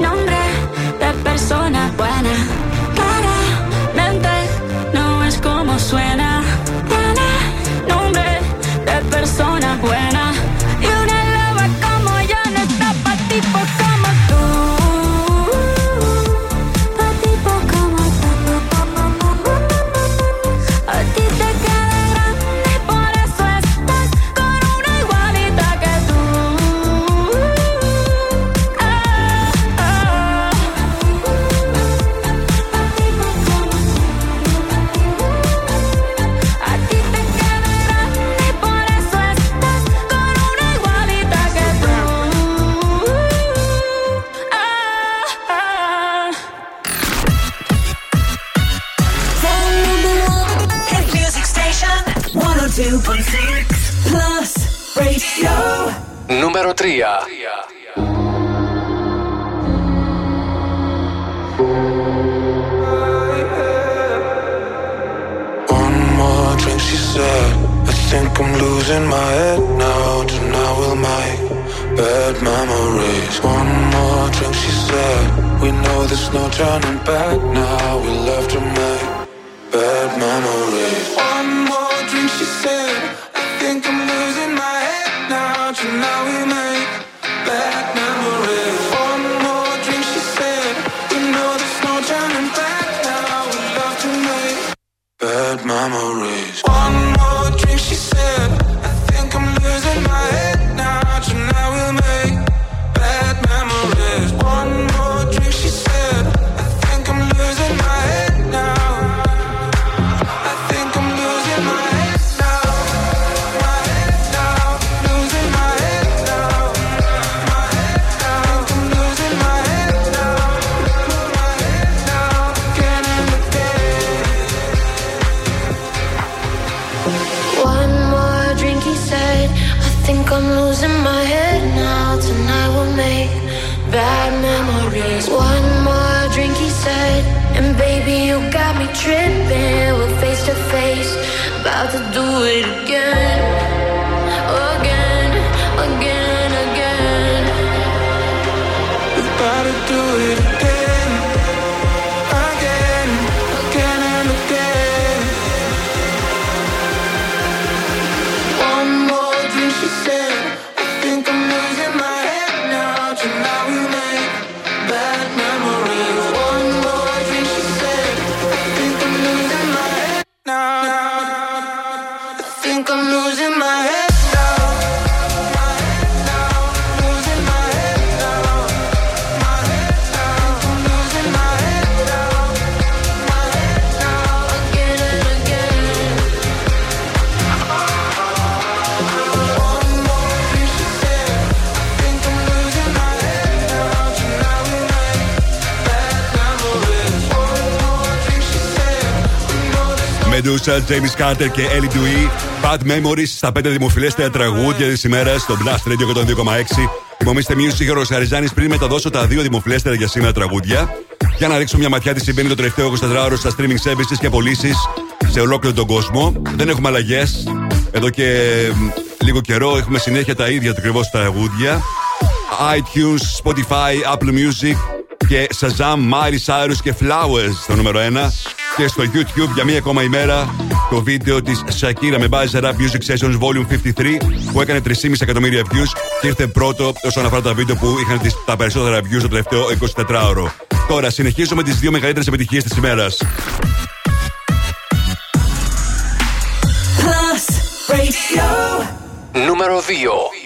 nombre de persona buena. Claramente no es como suena. Número 3. I think I'm losing my head now. Tonight will my bad memories. One more drink, she said. We know there's no turning back now. We love to make. Producer James Carter και Ellie Dewey. Bad Memories στα 5 δημοφιλέστερα τραγούδια της ημέρας στο Blast Radio 102,6. Θυμόμαστε Music ο Σαριζάνης πριν μεταδώσω τα δύο δημοφιλέστερα για σήμερα τραγούδια. Για να ρίξω μια ματιά τι συμβαίνει το τελευταίο 24ωρο στα streaming services και πωλήσεις σε ολόκληρο τον κόσμο. Δεν έχουμε αλλαγές. Εδώ και λίγο καιρό έχουμε συνέχεια τα ίδια ακριβώς τραγούδια. iTunes, Spotify, Apple Music και Shazam, Miley Cyrus και Flowers στο νούμερο 1 και στο YouTube για μία ακόμα ημέρα το βίντεο της Shakira με Bajara Music Sessions Volume 53 που έκανε 3,5 εκατομμύρια views και ήρθε πρώτο όσον αφορά τα βίντεο που είχαν τις, τα περισσότερα views το τελευταίο 24ωρο. Τώρα συνεχίζουμε τις δύο μεγαλύτερες επιτυχίες της ημέρας. Νούμερο 2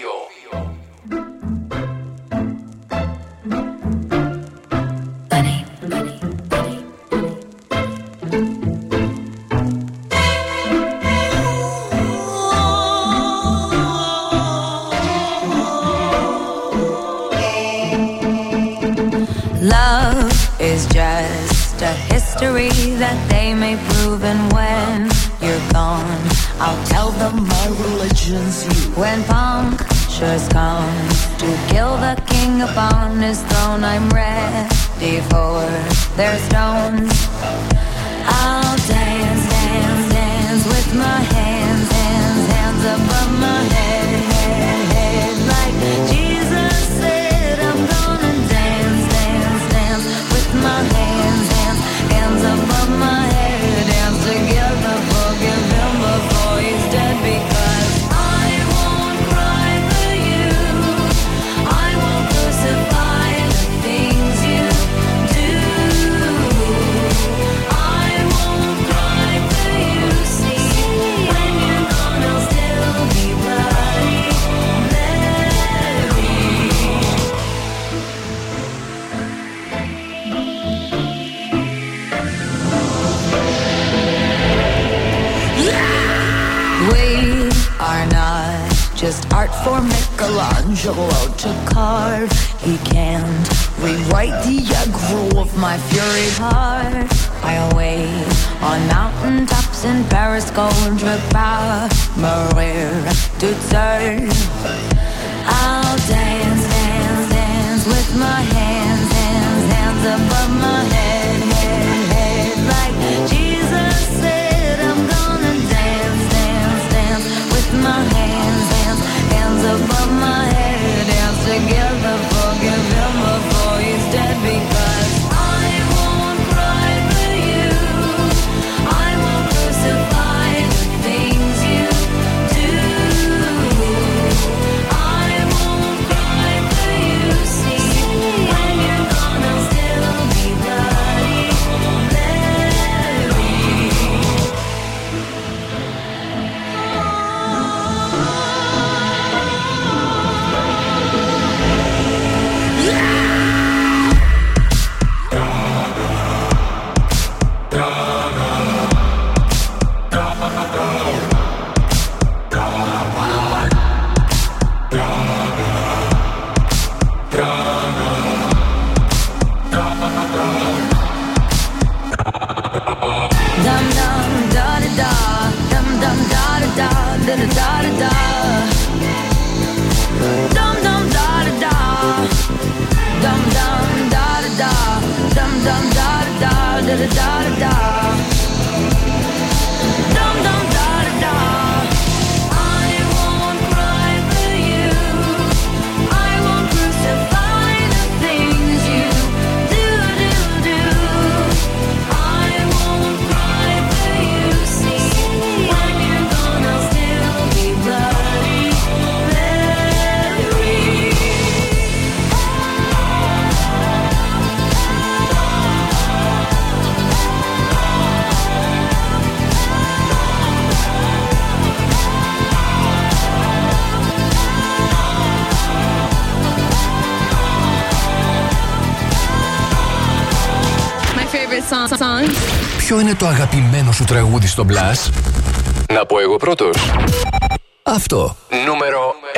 then a da da da. Dum dum da da da. Dum dum da da da. Dum dum da da da da da da da. Ποιο είναι το αγαπημένο σου τραγούδι στο Blast? Να πω εγώ πρώτος. Αυτό. Νούμερο 1.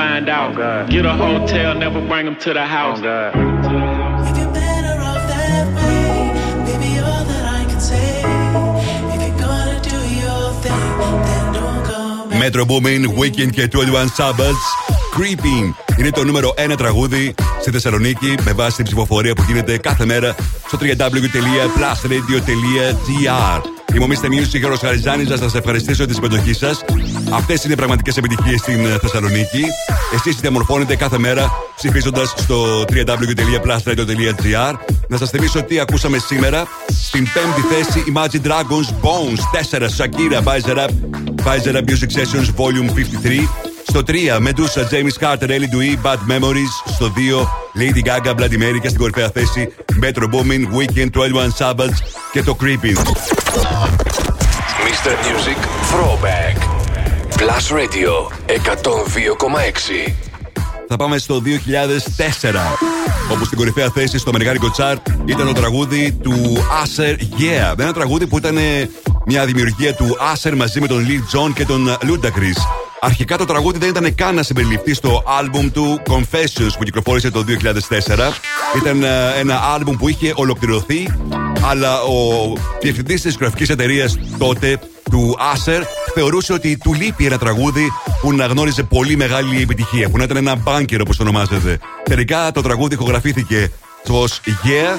find out. Oh Get a hotel, never bring them to the house. Oh Metro Booming, Weekend και 21 Sabbaths. Creeping είναι το νούμερο 1 τραγούδι στη Θεσσαλονίκη με βάση την ψηφοφορία που γίνεται κάθε μέρα στο www.plusradio.gr. Είμαι ο Mr. Music, ο Χαριζάνης, να σας ευχαριστήσω για τη συμμετοχή σας. Αυτέ είναι οι πραγματικέ επιτυχίε στην ε, Θεσσαλονίκη. Εσεί διαμορφώνετε κάθε μέρα ψηφίζοντα στο www.plusradio.gr. Να σα θυμίσω τι ακούσαμε σήμερα. Στην πέμπτη θέση Imagine Dragons Bones 4 Shakira Visor Up Visor Up Music Sessions Volume 53. Στο 3 Medusa James Carter Ellie Dewey Bad Memories. Στο 2 Lady Gaga Bloody Mary και στην κορυφαία θέση Metro Booming Weekend 21 Sabbath και το Creeping. Mr. Music Throwback. Plus Radio 102,6. Θα πάμε στο 2004. Όπου στην κορυφαία θέση στο Αμερικάνικο Chart ήταν το τραγούδι του Asher Yeah. Ένα τραγούδι που ήταν ε, μια δημιουργία του Asher μαζί με τον Lil Jon και τον Ludacris. Αρχικά το τραγούδι δεν ήταν καν να συμπεριληφθεί στο άλμπουμ του Confessions που κυκλοφόρησε το 2004. Ήταν ε, ένα άλμπουμ που είχε ολοκληρωθεί, αλλά ο διευθυντής της γραφικής εταιρείας τότε του Asher θεωρούσε ότι του λείπει ένα τραγούδι που να γνώριζε πολύ μεγάλη επιτυχία, που να ήταν ένα μπάνκερ όπως το ονομάζεται. Τελικά το τραγούδι ηχογραφήθηκε ως Yeah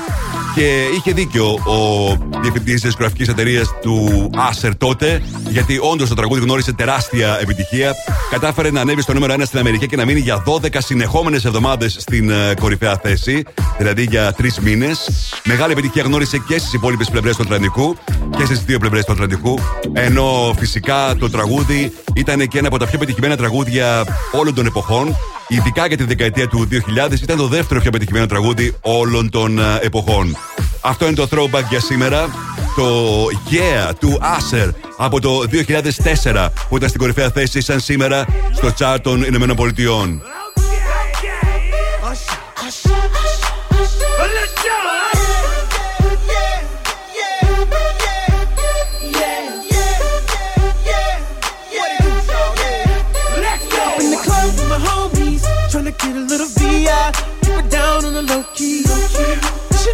και είχε δίκιο ο διευθυντής της γραφικής εταιρείας του Asher τότε, γιατί όντως το τραγούδι γνώρισε τεράστια επιτυχία. Κατάφερε να ανέβει στο νούμερο 1 στην Αμερική και να μείνει για 12 συνεχόμενες εβδομάδες στην ε, κορυφαία θέση, δηλαδή για τρεις μήνες. Μεγάλη επιτυχία γνώρισε και στις υπόλοιπες πλευρές του Ατλαντικού και στις δύο πλευρές του Ατλαντικού. Ενώ φυσικά το τραγούδι ήταν και ένα από τα πιο πετυχημένα τραγούδια όλων των εποχών. Ειδικά για τη δεκαετία του 2000 ήταν το δεύτερο πιο πετυχημένο τραγούδι όλων των ε, εποχών. Αυτό είναι το throwback για σήμερα το Yeah του A$AP από το 2004 που ήταν στην κορυφαία θέση σαν σήμερα στο τσάρ των Ηνωμένων Πολιτειών.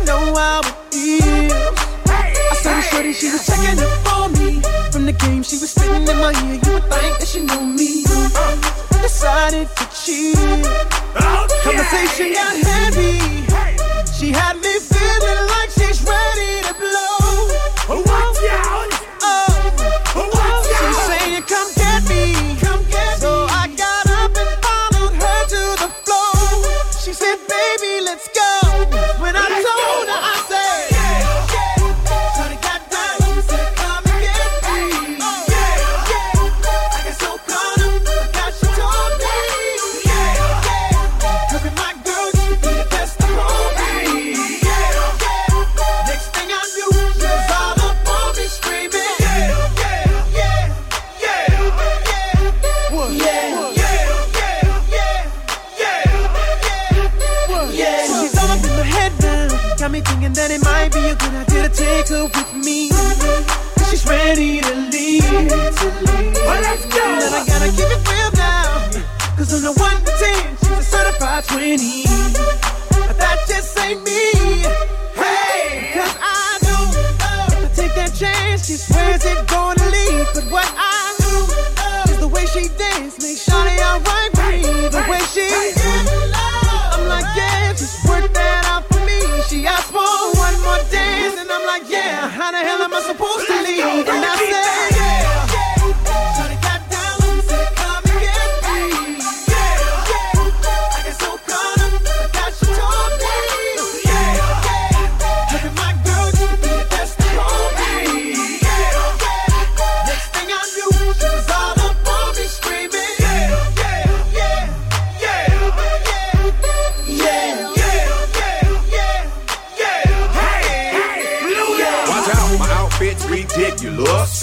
Know how it feels. I saw the shorty, she was checking up for me. From the game, she was spitting in my ear. You would think that she knew me. I decided to cheat. Conversation got heavy. She had me feeling like she's ready to blow. Her with me. She's ready to leave. Well, let's go. And I gotta keep it real now. Cause on the 1 to 10, she's a certified 20. But that just ain't me. Hey, cause I know uh, if I take that chance, she swears it gonna leave. But what I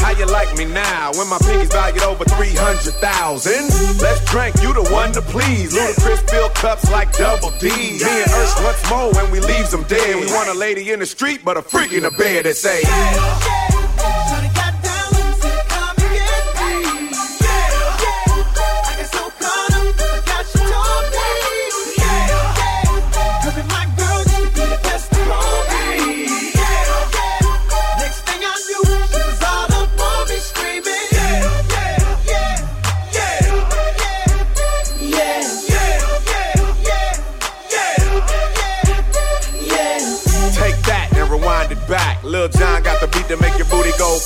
How you like me now when my pinky's valued over 300,000? Let's drink, you the one to please. Ludacris fill cups like double D. Me and Ursh once more when we leaves them dead. We want a lady in the street, but a freak in the bed that say, Lil John got the beat to make your booty go.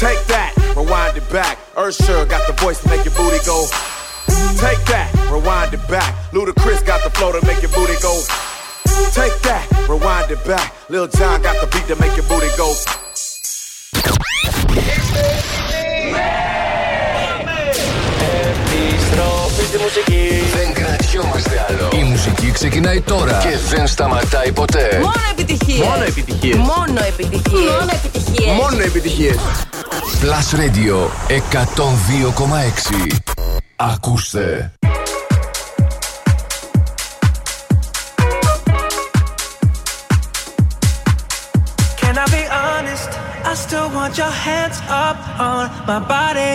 Take that, rewind it back. Ursher got the voice to make your booty go. Take that, rewind it back. Ludacris got the flow to make your booty go. Take that, rewind it back. Lil John got the beat to make your booty go. Happy stroke. Στη μουσική. Δεν κρατιόμαστε άλλο. Η μουσική ξεκινάει τώρα και δεν σταματάει ποτέ. Μόνο επιτυχίες. Μόνο επιτυχίες. Μόνο επιτυχίες. Μόνο επιτυχίες. Μόνο επιτυχίες. Plus Radio 102,6. Ακούστε. Can I be honest? I still want your hands up on my body.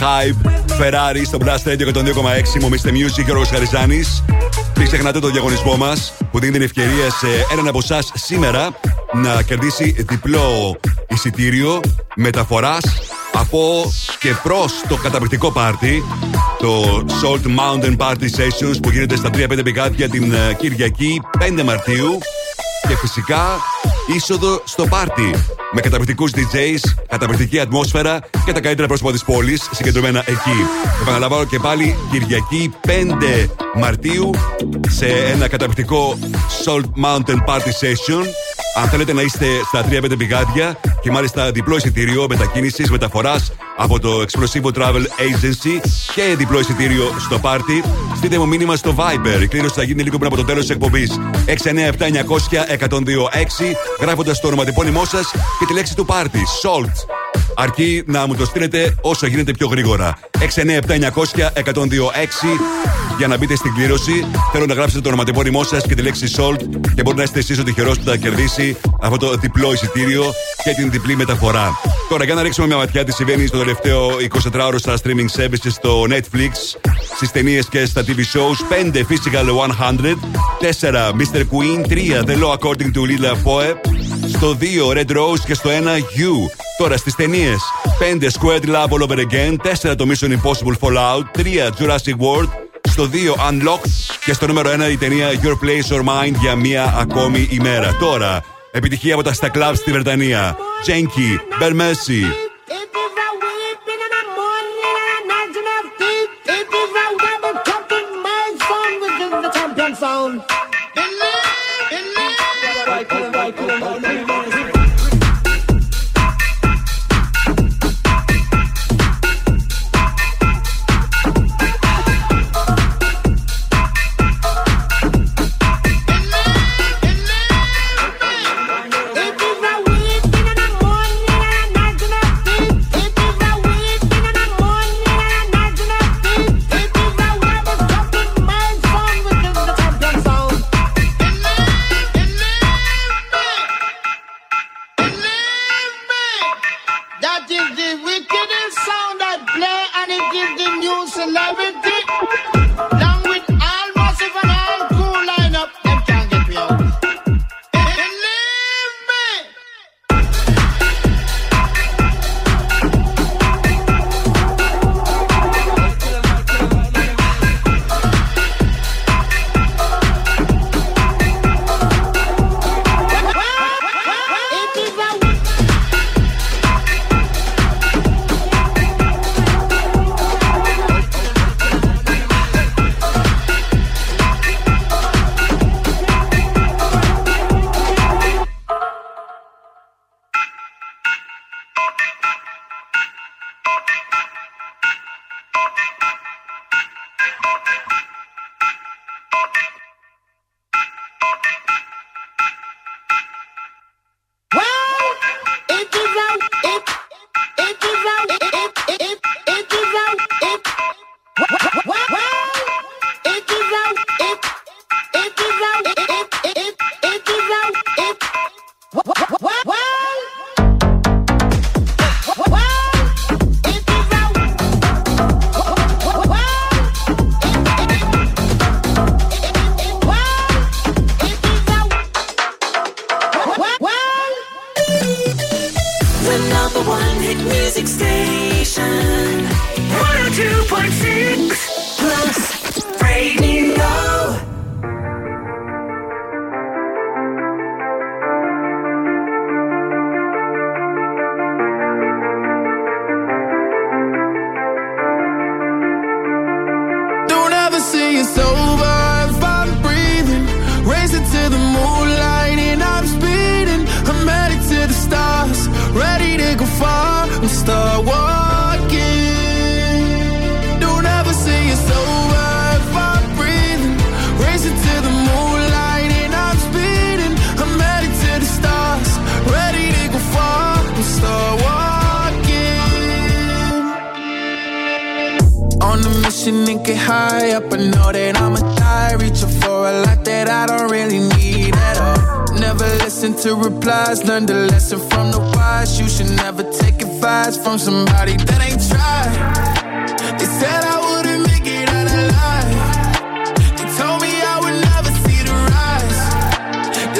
Hype, Ferrari στο Blast Radio 102,6. Μομίστε Music και ο Χαριζάνης. Μην ξεχνάτε το διαγωνισμό μας που δίνει την ευκαιρία σε έναν από εσάς σήμερα να κερδίσει διπλό εισιτήριο μεταφοράς από και προ το καταπληκτικό πάρτι. Το Salt Mountain Party Sessions που γίνεται στα 3-5 πηγάδια την ε, Κυριακή 5 Μαρτίου. Και φυσικά είσοδο στο πάρτι. Με καταπληκτικούς DJs, καταπληκτική ατμόσφαιρα και τα καλύτερα πρόσωπα της πόλης συγκεντρωμένα εκεί. Επαναλαμβάνω και πάλι Κυριακή 5 Μαρτίου σε ένα καταπληκτικό Salt Mountain Party Session. Αν θέλετε να είστε στα 3-5 πηγάδια και μάλιστα διπλό εισιτήριο μετακίνησης, μεταφοράς από το Explosivo Travel Agency και διπλό εισιτήριο στο πάρτι, στείλτε μου μήνυμα στο Viber. Η κλήρωση θα γίνει λίγο πριν από το τέλος της εκπομπής. 697-900-1026, γράφοντας το ονοματεπώνυμό σας και τη λέξη του πάρτι. Salt αρκεί να μου το στείλετε όσο γίνεται πιο γρήγορα. 697-900-1026 για να μπείτε στην κλήρωση. Θέλω να γράψετε το ονοματεπώνυμό σας και τη λέξη Salt και μπορεί να είστε εσείς ο τυχερό που θα κερδίσει αυτό το διπλό εισιτήριο και την διπλή μεταφορά. Τώρα, για να ρίξουμε μια ματιά τι συμβαίνει στο τελευταίο 24ωρο στα streaming services στο Netflix, στις ταινίες και στα TV shows. 5 Physical 100, 4 Mr. Queen, 3 The Law According to Lila Foe, στο 2 Red Rose και στο 1 You. Τώρα στι ταινίε. 5 Squared Love All Over Again. 4 το Mission Impossible Fallout. 3 Jurassic World. Στο 2 Unlocked. Και στο νούμερο 1 η ταινία Your Place or Mind για μία ακόμη ημέρα. Τώρα επιτυχία από τα στα κλαμπ στη Βρετανία. Jenky, Ben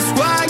That's why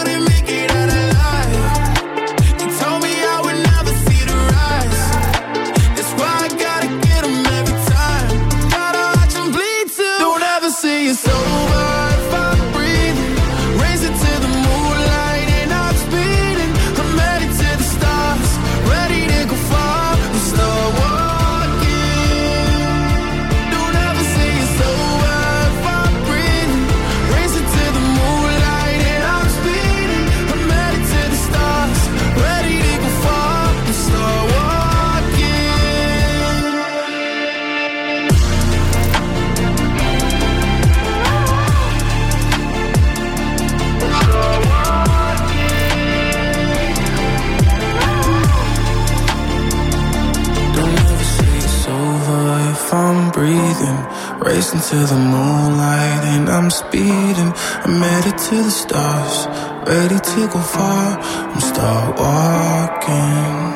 Racing to the moonlight and I'm speeding. I'm headed to the stars, ready to go far. I'm start walking.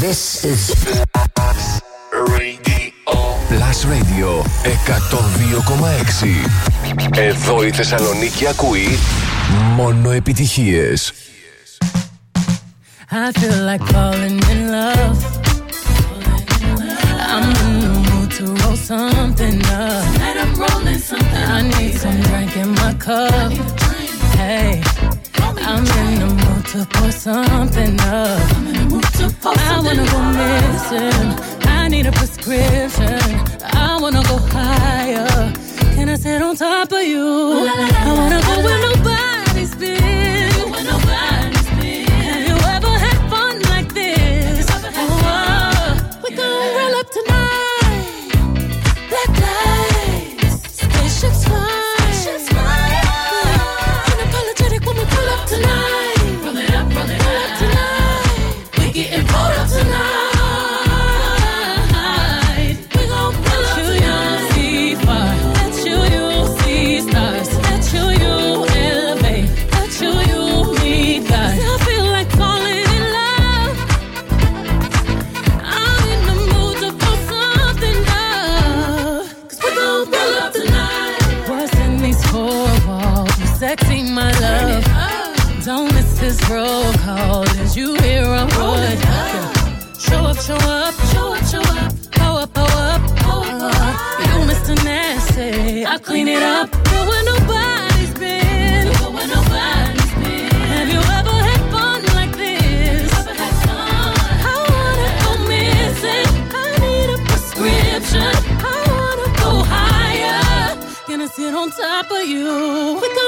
This is Plus Radio 102,6 Εδώ η Θεσσαλονίκη ακούει μόνο επιτυχίες. I feel like falling in love. I'm in the mood to roll something up. Tonight I'm rolling something. I need some drink in my cup. Hey, I'm in the mood to pour something up. I wanna go missing. I need a prescription. I wanna go higher. Can I sit on top of you? I wanna go where nobody's roll call. Did you hear a word? Show up, show up, show up, show up. Pull up, pull up, pull up. You Mr. Nasty. I clean it up. Go where nobody's been. Go where nobody's been. Have you ever had fun like this? I wanna go missing. I need a prescription. I wanna go higher. Gonna sit on top of you.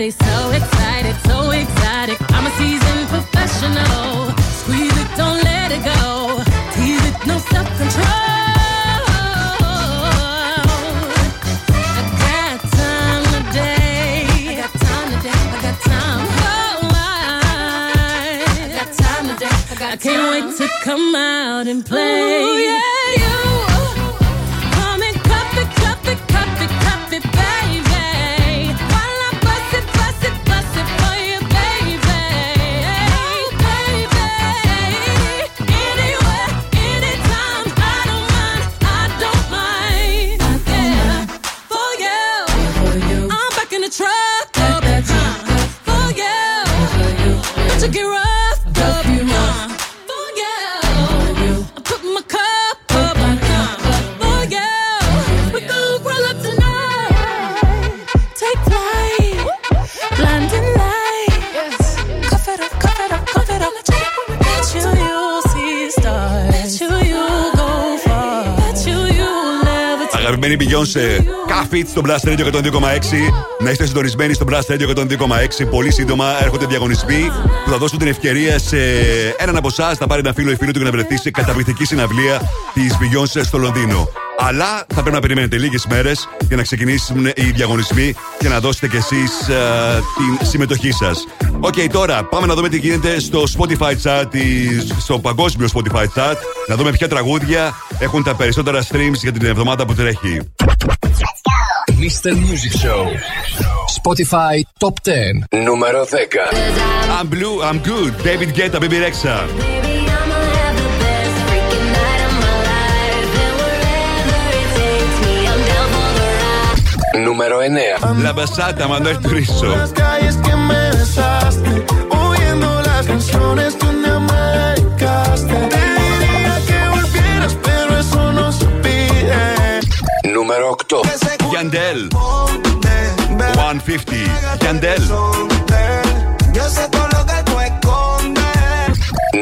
body so excited, so exotic. I'm a seasoned professional. Squeeze it, don't let it go. Tease it, no self control. I can't wait to come out and play. Ooh, yeah, you. Beyoncé, Cuff It στο Blast Radio 102,6. Να είστε συντονισμένοι στο Blast Radio 102,6. Πολύ σύντομα έρχονται διαγωνισμοί που θα δώσουν την ευκαιρία σε έναν από εσάς να πάρει ένα φίλο ή φίλη του για να βρεθεί σε καταπληκτική συναυλία της Beyoncé στο Λονδίνο. Αλλά θα πρέπει να περιμένετε λίγες μέρες για να ξεκινήσουν οι διαγωνισμοί και να δώσετε κι εσείς την συμμετοχή σας. Οκ, τώρα πάμε να δούμε τι γίνεται στο Spotify chart, της- στο παγκόσμιο Spotify chart. Να δούμε ποια τραγούδια έχουν τα περισσότερα streams για την εβδομάδα που τρέχει. Mr. Music Show. Spotify Top 10. Νούμερο 10. I'm blue, I'm good. David Guetta, Baby Rexha. Νούμερο 9. La Basata, Manuel Turizo. Las calles que me besaste, oyendo las canciones que νούμερο 8. Γιαντέλ. 150. Γιαντέλ.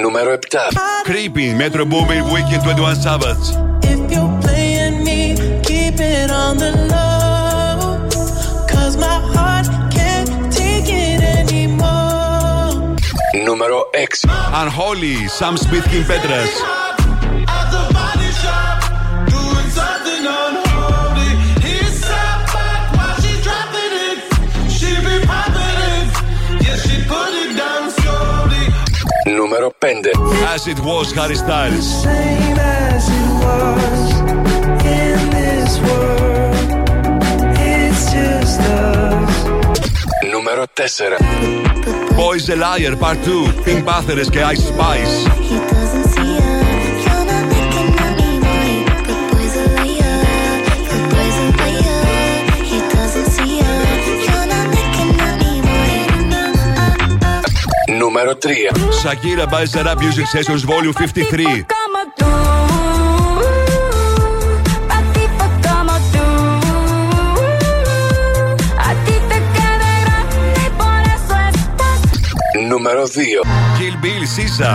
Νούμερο 7. Creepy. Metro Boomin Weekend 21 Sabbath. Νούμερο 6. Unholy. Sam Smith Kim Petras. νούμερο 5. As it was, Harry Styles. Νούμερο 4. Boys a Liar Part 2. Pink Bathers και Ice Spice. νούμερο 3. Shakira by Zara Music Sessions Volume 53. Νούμερο 2 Kill Bill Sisa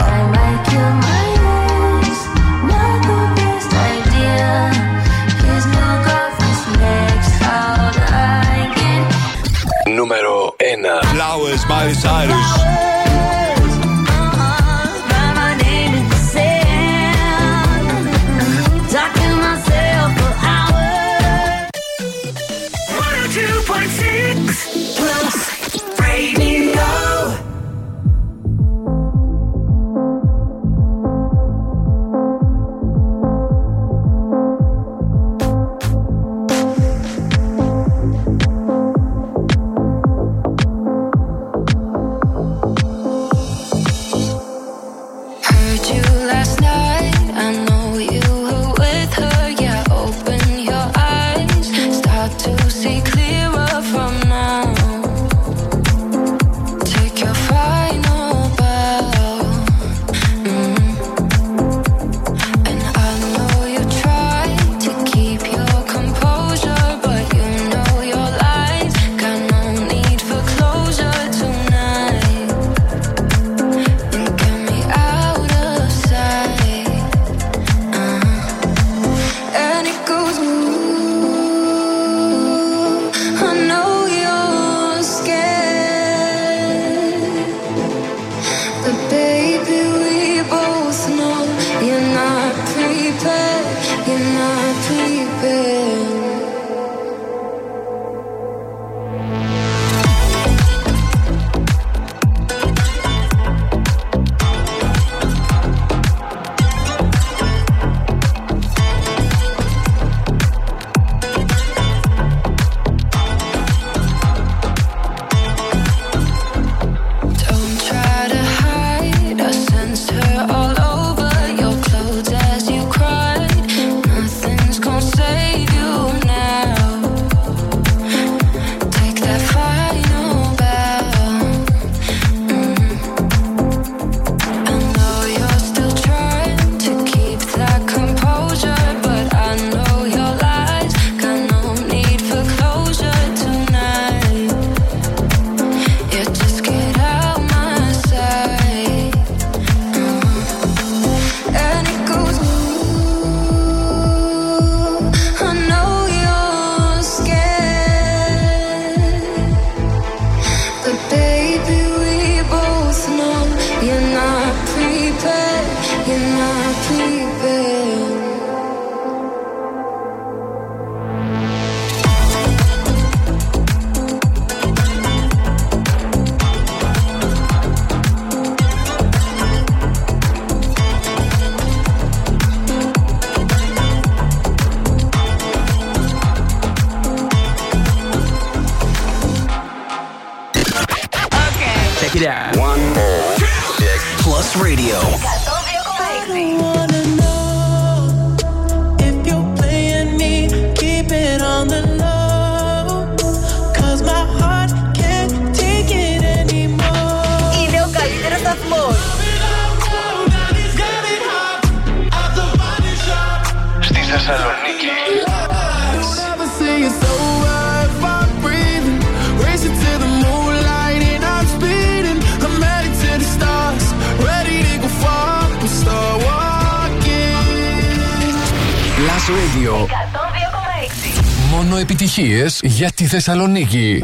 Νούμερο 1 Flowers by Cyrus Θεσσαλονίκη.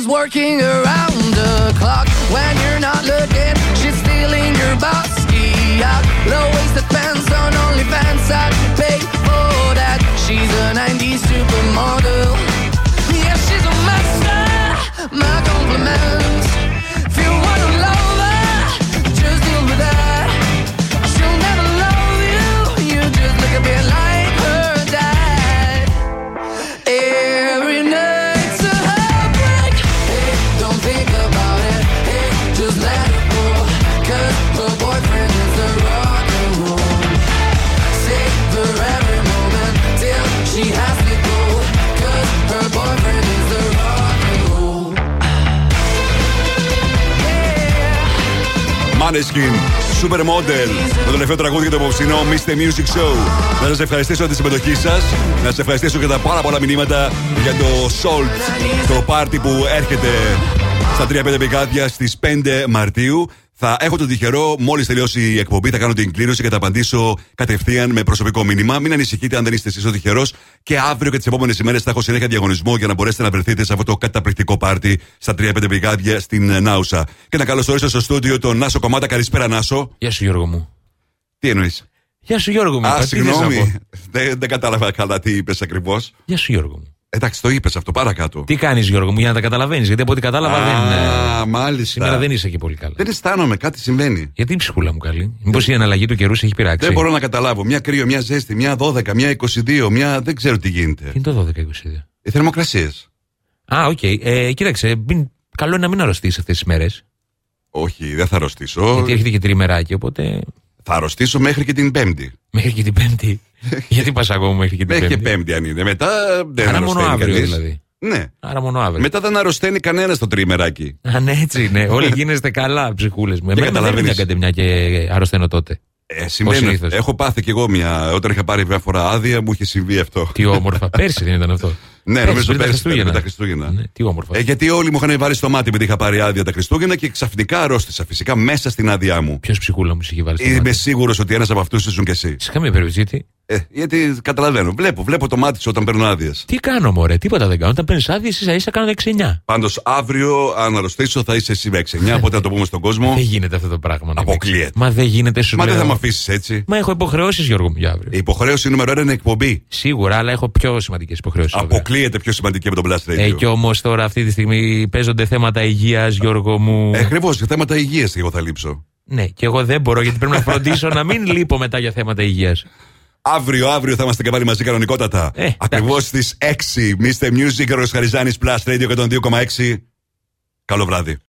is working around the clock when you're not looking. Maneskin, Supermodel, το τελευταίο τραγούδι για το υποψινό Mr. Music Show. Να σας ευχαριστήσω για τη συμμετοχή σας, να σας ευχαριστήσω για τα πάρα πολλά μηνύματα για το Salt, το πάρτι που έρχεται στα 3-5 πηγάδια στις 5 Μαρτίου. Θα έχω το τυχερό, μόλις τελειώσει η εκπομπή, θα κάνω την κλήρωση και θα απαντήσω κατευθείαν με προσωπικό μήνυμα. Μην ανησυχείτε αν δεν είστε εσείς ο τυχερός. Και αύριο και τις επόμενες ημέρες θα έχω συνέχεια διαγωνισμό για να μπορέσετε να βρεθείτε σε αυτό το καταπληκτικό πάρτι στα 3-5 πηγάδια στην ε, Νάουσα. Και να καλωσορίσω στο στούντιο τον Νάσο Κομμάτα. Καλησπέρα, Νάσο. Γεια σου, Γιώργο μου. Τι εννοείς; Γεια σου, Γιώργο μου. Α, Τι θες να συγγνώμη. πω; Δεν, δεν κατάλαβα καλά τι είπες ακριβώς. Γεια σου, Γιώργο μου. Εντάξει, το είπες αυτό παρακάτω. Τι κάνεις, Γιώργο μου, για να τα καταλαβαίνεις. Γιατί από ό,τι κατάλαβα Α, δεν. ε, μάλιστα. Σήμερα δεν είσαι και πολύ καλά. Δεν αισθάνομαι, κάτι συμβαίνει. Γιατί η ψυχούλα μου καλή. Μήπως η αναλλαγή του καιρού σε έχει πειράξει; Δεν μπορώ να καταλάβω. Μια κρύο, μια ζέστη, μια 12, μια 22, μια. Δεν ξέρω τι γίνεται. Τι είναι το 12-22. Οι θερμοκρασίες. Α, οκ. Ε, κοίταξε, μην... καλό είναι να μην αρρωστείς αυτές τις μέρες. Όχι, δεν θα αρρωστήσω. Γιατί έρχεται και τριμεράκι, οπότε. Θα αρρωστήσω μέχρι και την Πέμπτη. Μέχρι και την Πέμπτη. (laughs) Γιατί πας ακόμα μέχρι και την Μέχρι και Πέμπτη; Πέμπτη αν είναι. Μετά δεν Άρα μόνο αρρωσταίνει αύριο κανείς. δηλαδή. Ναι. Άρα μόνο αύριο. Μετά δεν αρρωσταίνει κανένας το τρίμεράκι. Α, ναι, έτσι είναι. Όλοι (laughs) γίνεστε καλά, ψυχούλες μου. Εμένα δεν καταλαβαίνεις. είναι ακαδεμιά και αρρωσταίνω τότε. Ε, συμβαίνει. συνήθως. Έχω πάθει κι εγώ μια. Όταν είχα πάρει μια φορά άδεια, μου είχε συμβεί αυτό. Τι όμορφα. (laughs) Πέρσι δεν ήταν αυτό. Ναι, Πέρσι, νομίζω πριν τα πέρσι Χριστούγεννα. πριν τα Χριστούγεννα. Ναι, τι όμορφα. Ε, γιατί όλοι μου είχαν βάλει στο μάτι επειδή είχα πάρει άδεια τα Χριστούγεννα και ξαφνικά αρρώστησα φυσικά μέσα στην άδειά μου. Ποιος ψυχούλα μου σε είχε βάλει στο Είμαι μάτι; σίγουρος ότι ένας από αυτούς ήσουν κι εσύ. Σε καμία περίπτωση, γιατί; Ε, γιατί καταλαβαίνω. Βλέπω, βλέπω το μάτι σου όταν παίρνω άδειες. Τι κάνω, Μωρέ, τίποτα δεν κάνω. Όταν παίρνεις άδειες, ίσα ίσα κάνω 6-9. Πάντως αύριο, αν αρρωστήσω, θα είσαι εσύ με 6-9, οπότε να το πούμε στον κόσμο. Δεν γίνεται αυτό το πράγμα. να Αποκλείεται. είναι. Μα δεν γίνεται, σου Μα δεν λέω. θα με αφήσεις έτσι. Μα έχω υποχρεώσεις, Γιώργο μου, για αύριο. Η υποχρέωση νούμερο 1 είναι εκπομπή. Σίγουρα, αλλά έχω πιο σημαντικές υποχρεώσεις. Αποκλείεται πιο σημαντική από τον Blast Radio. Ε, κι όμως τώρα αυτή τη στιγμή παίζονται θέματα υγείας, Γιώργο μου. Ε, Ακριβώς, για θέματα υγείας εγώ θα λείψω. Ναι, και εγώ δεν μπορώ γιατί πρέπει να φροντίσω να μην λείπω μετά για θέματα υγείας. Αύριο, αύριο θα είμαστε και πάλι μαζί κανονικότατα. Ε, Ακριβώς στις 6. Mr. Music, ο Χαριζάνης Plus Radio 102,6. Καλό βράδυ.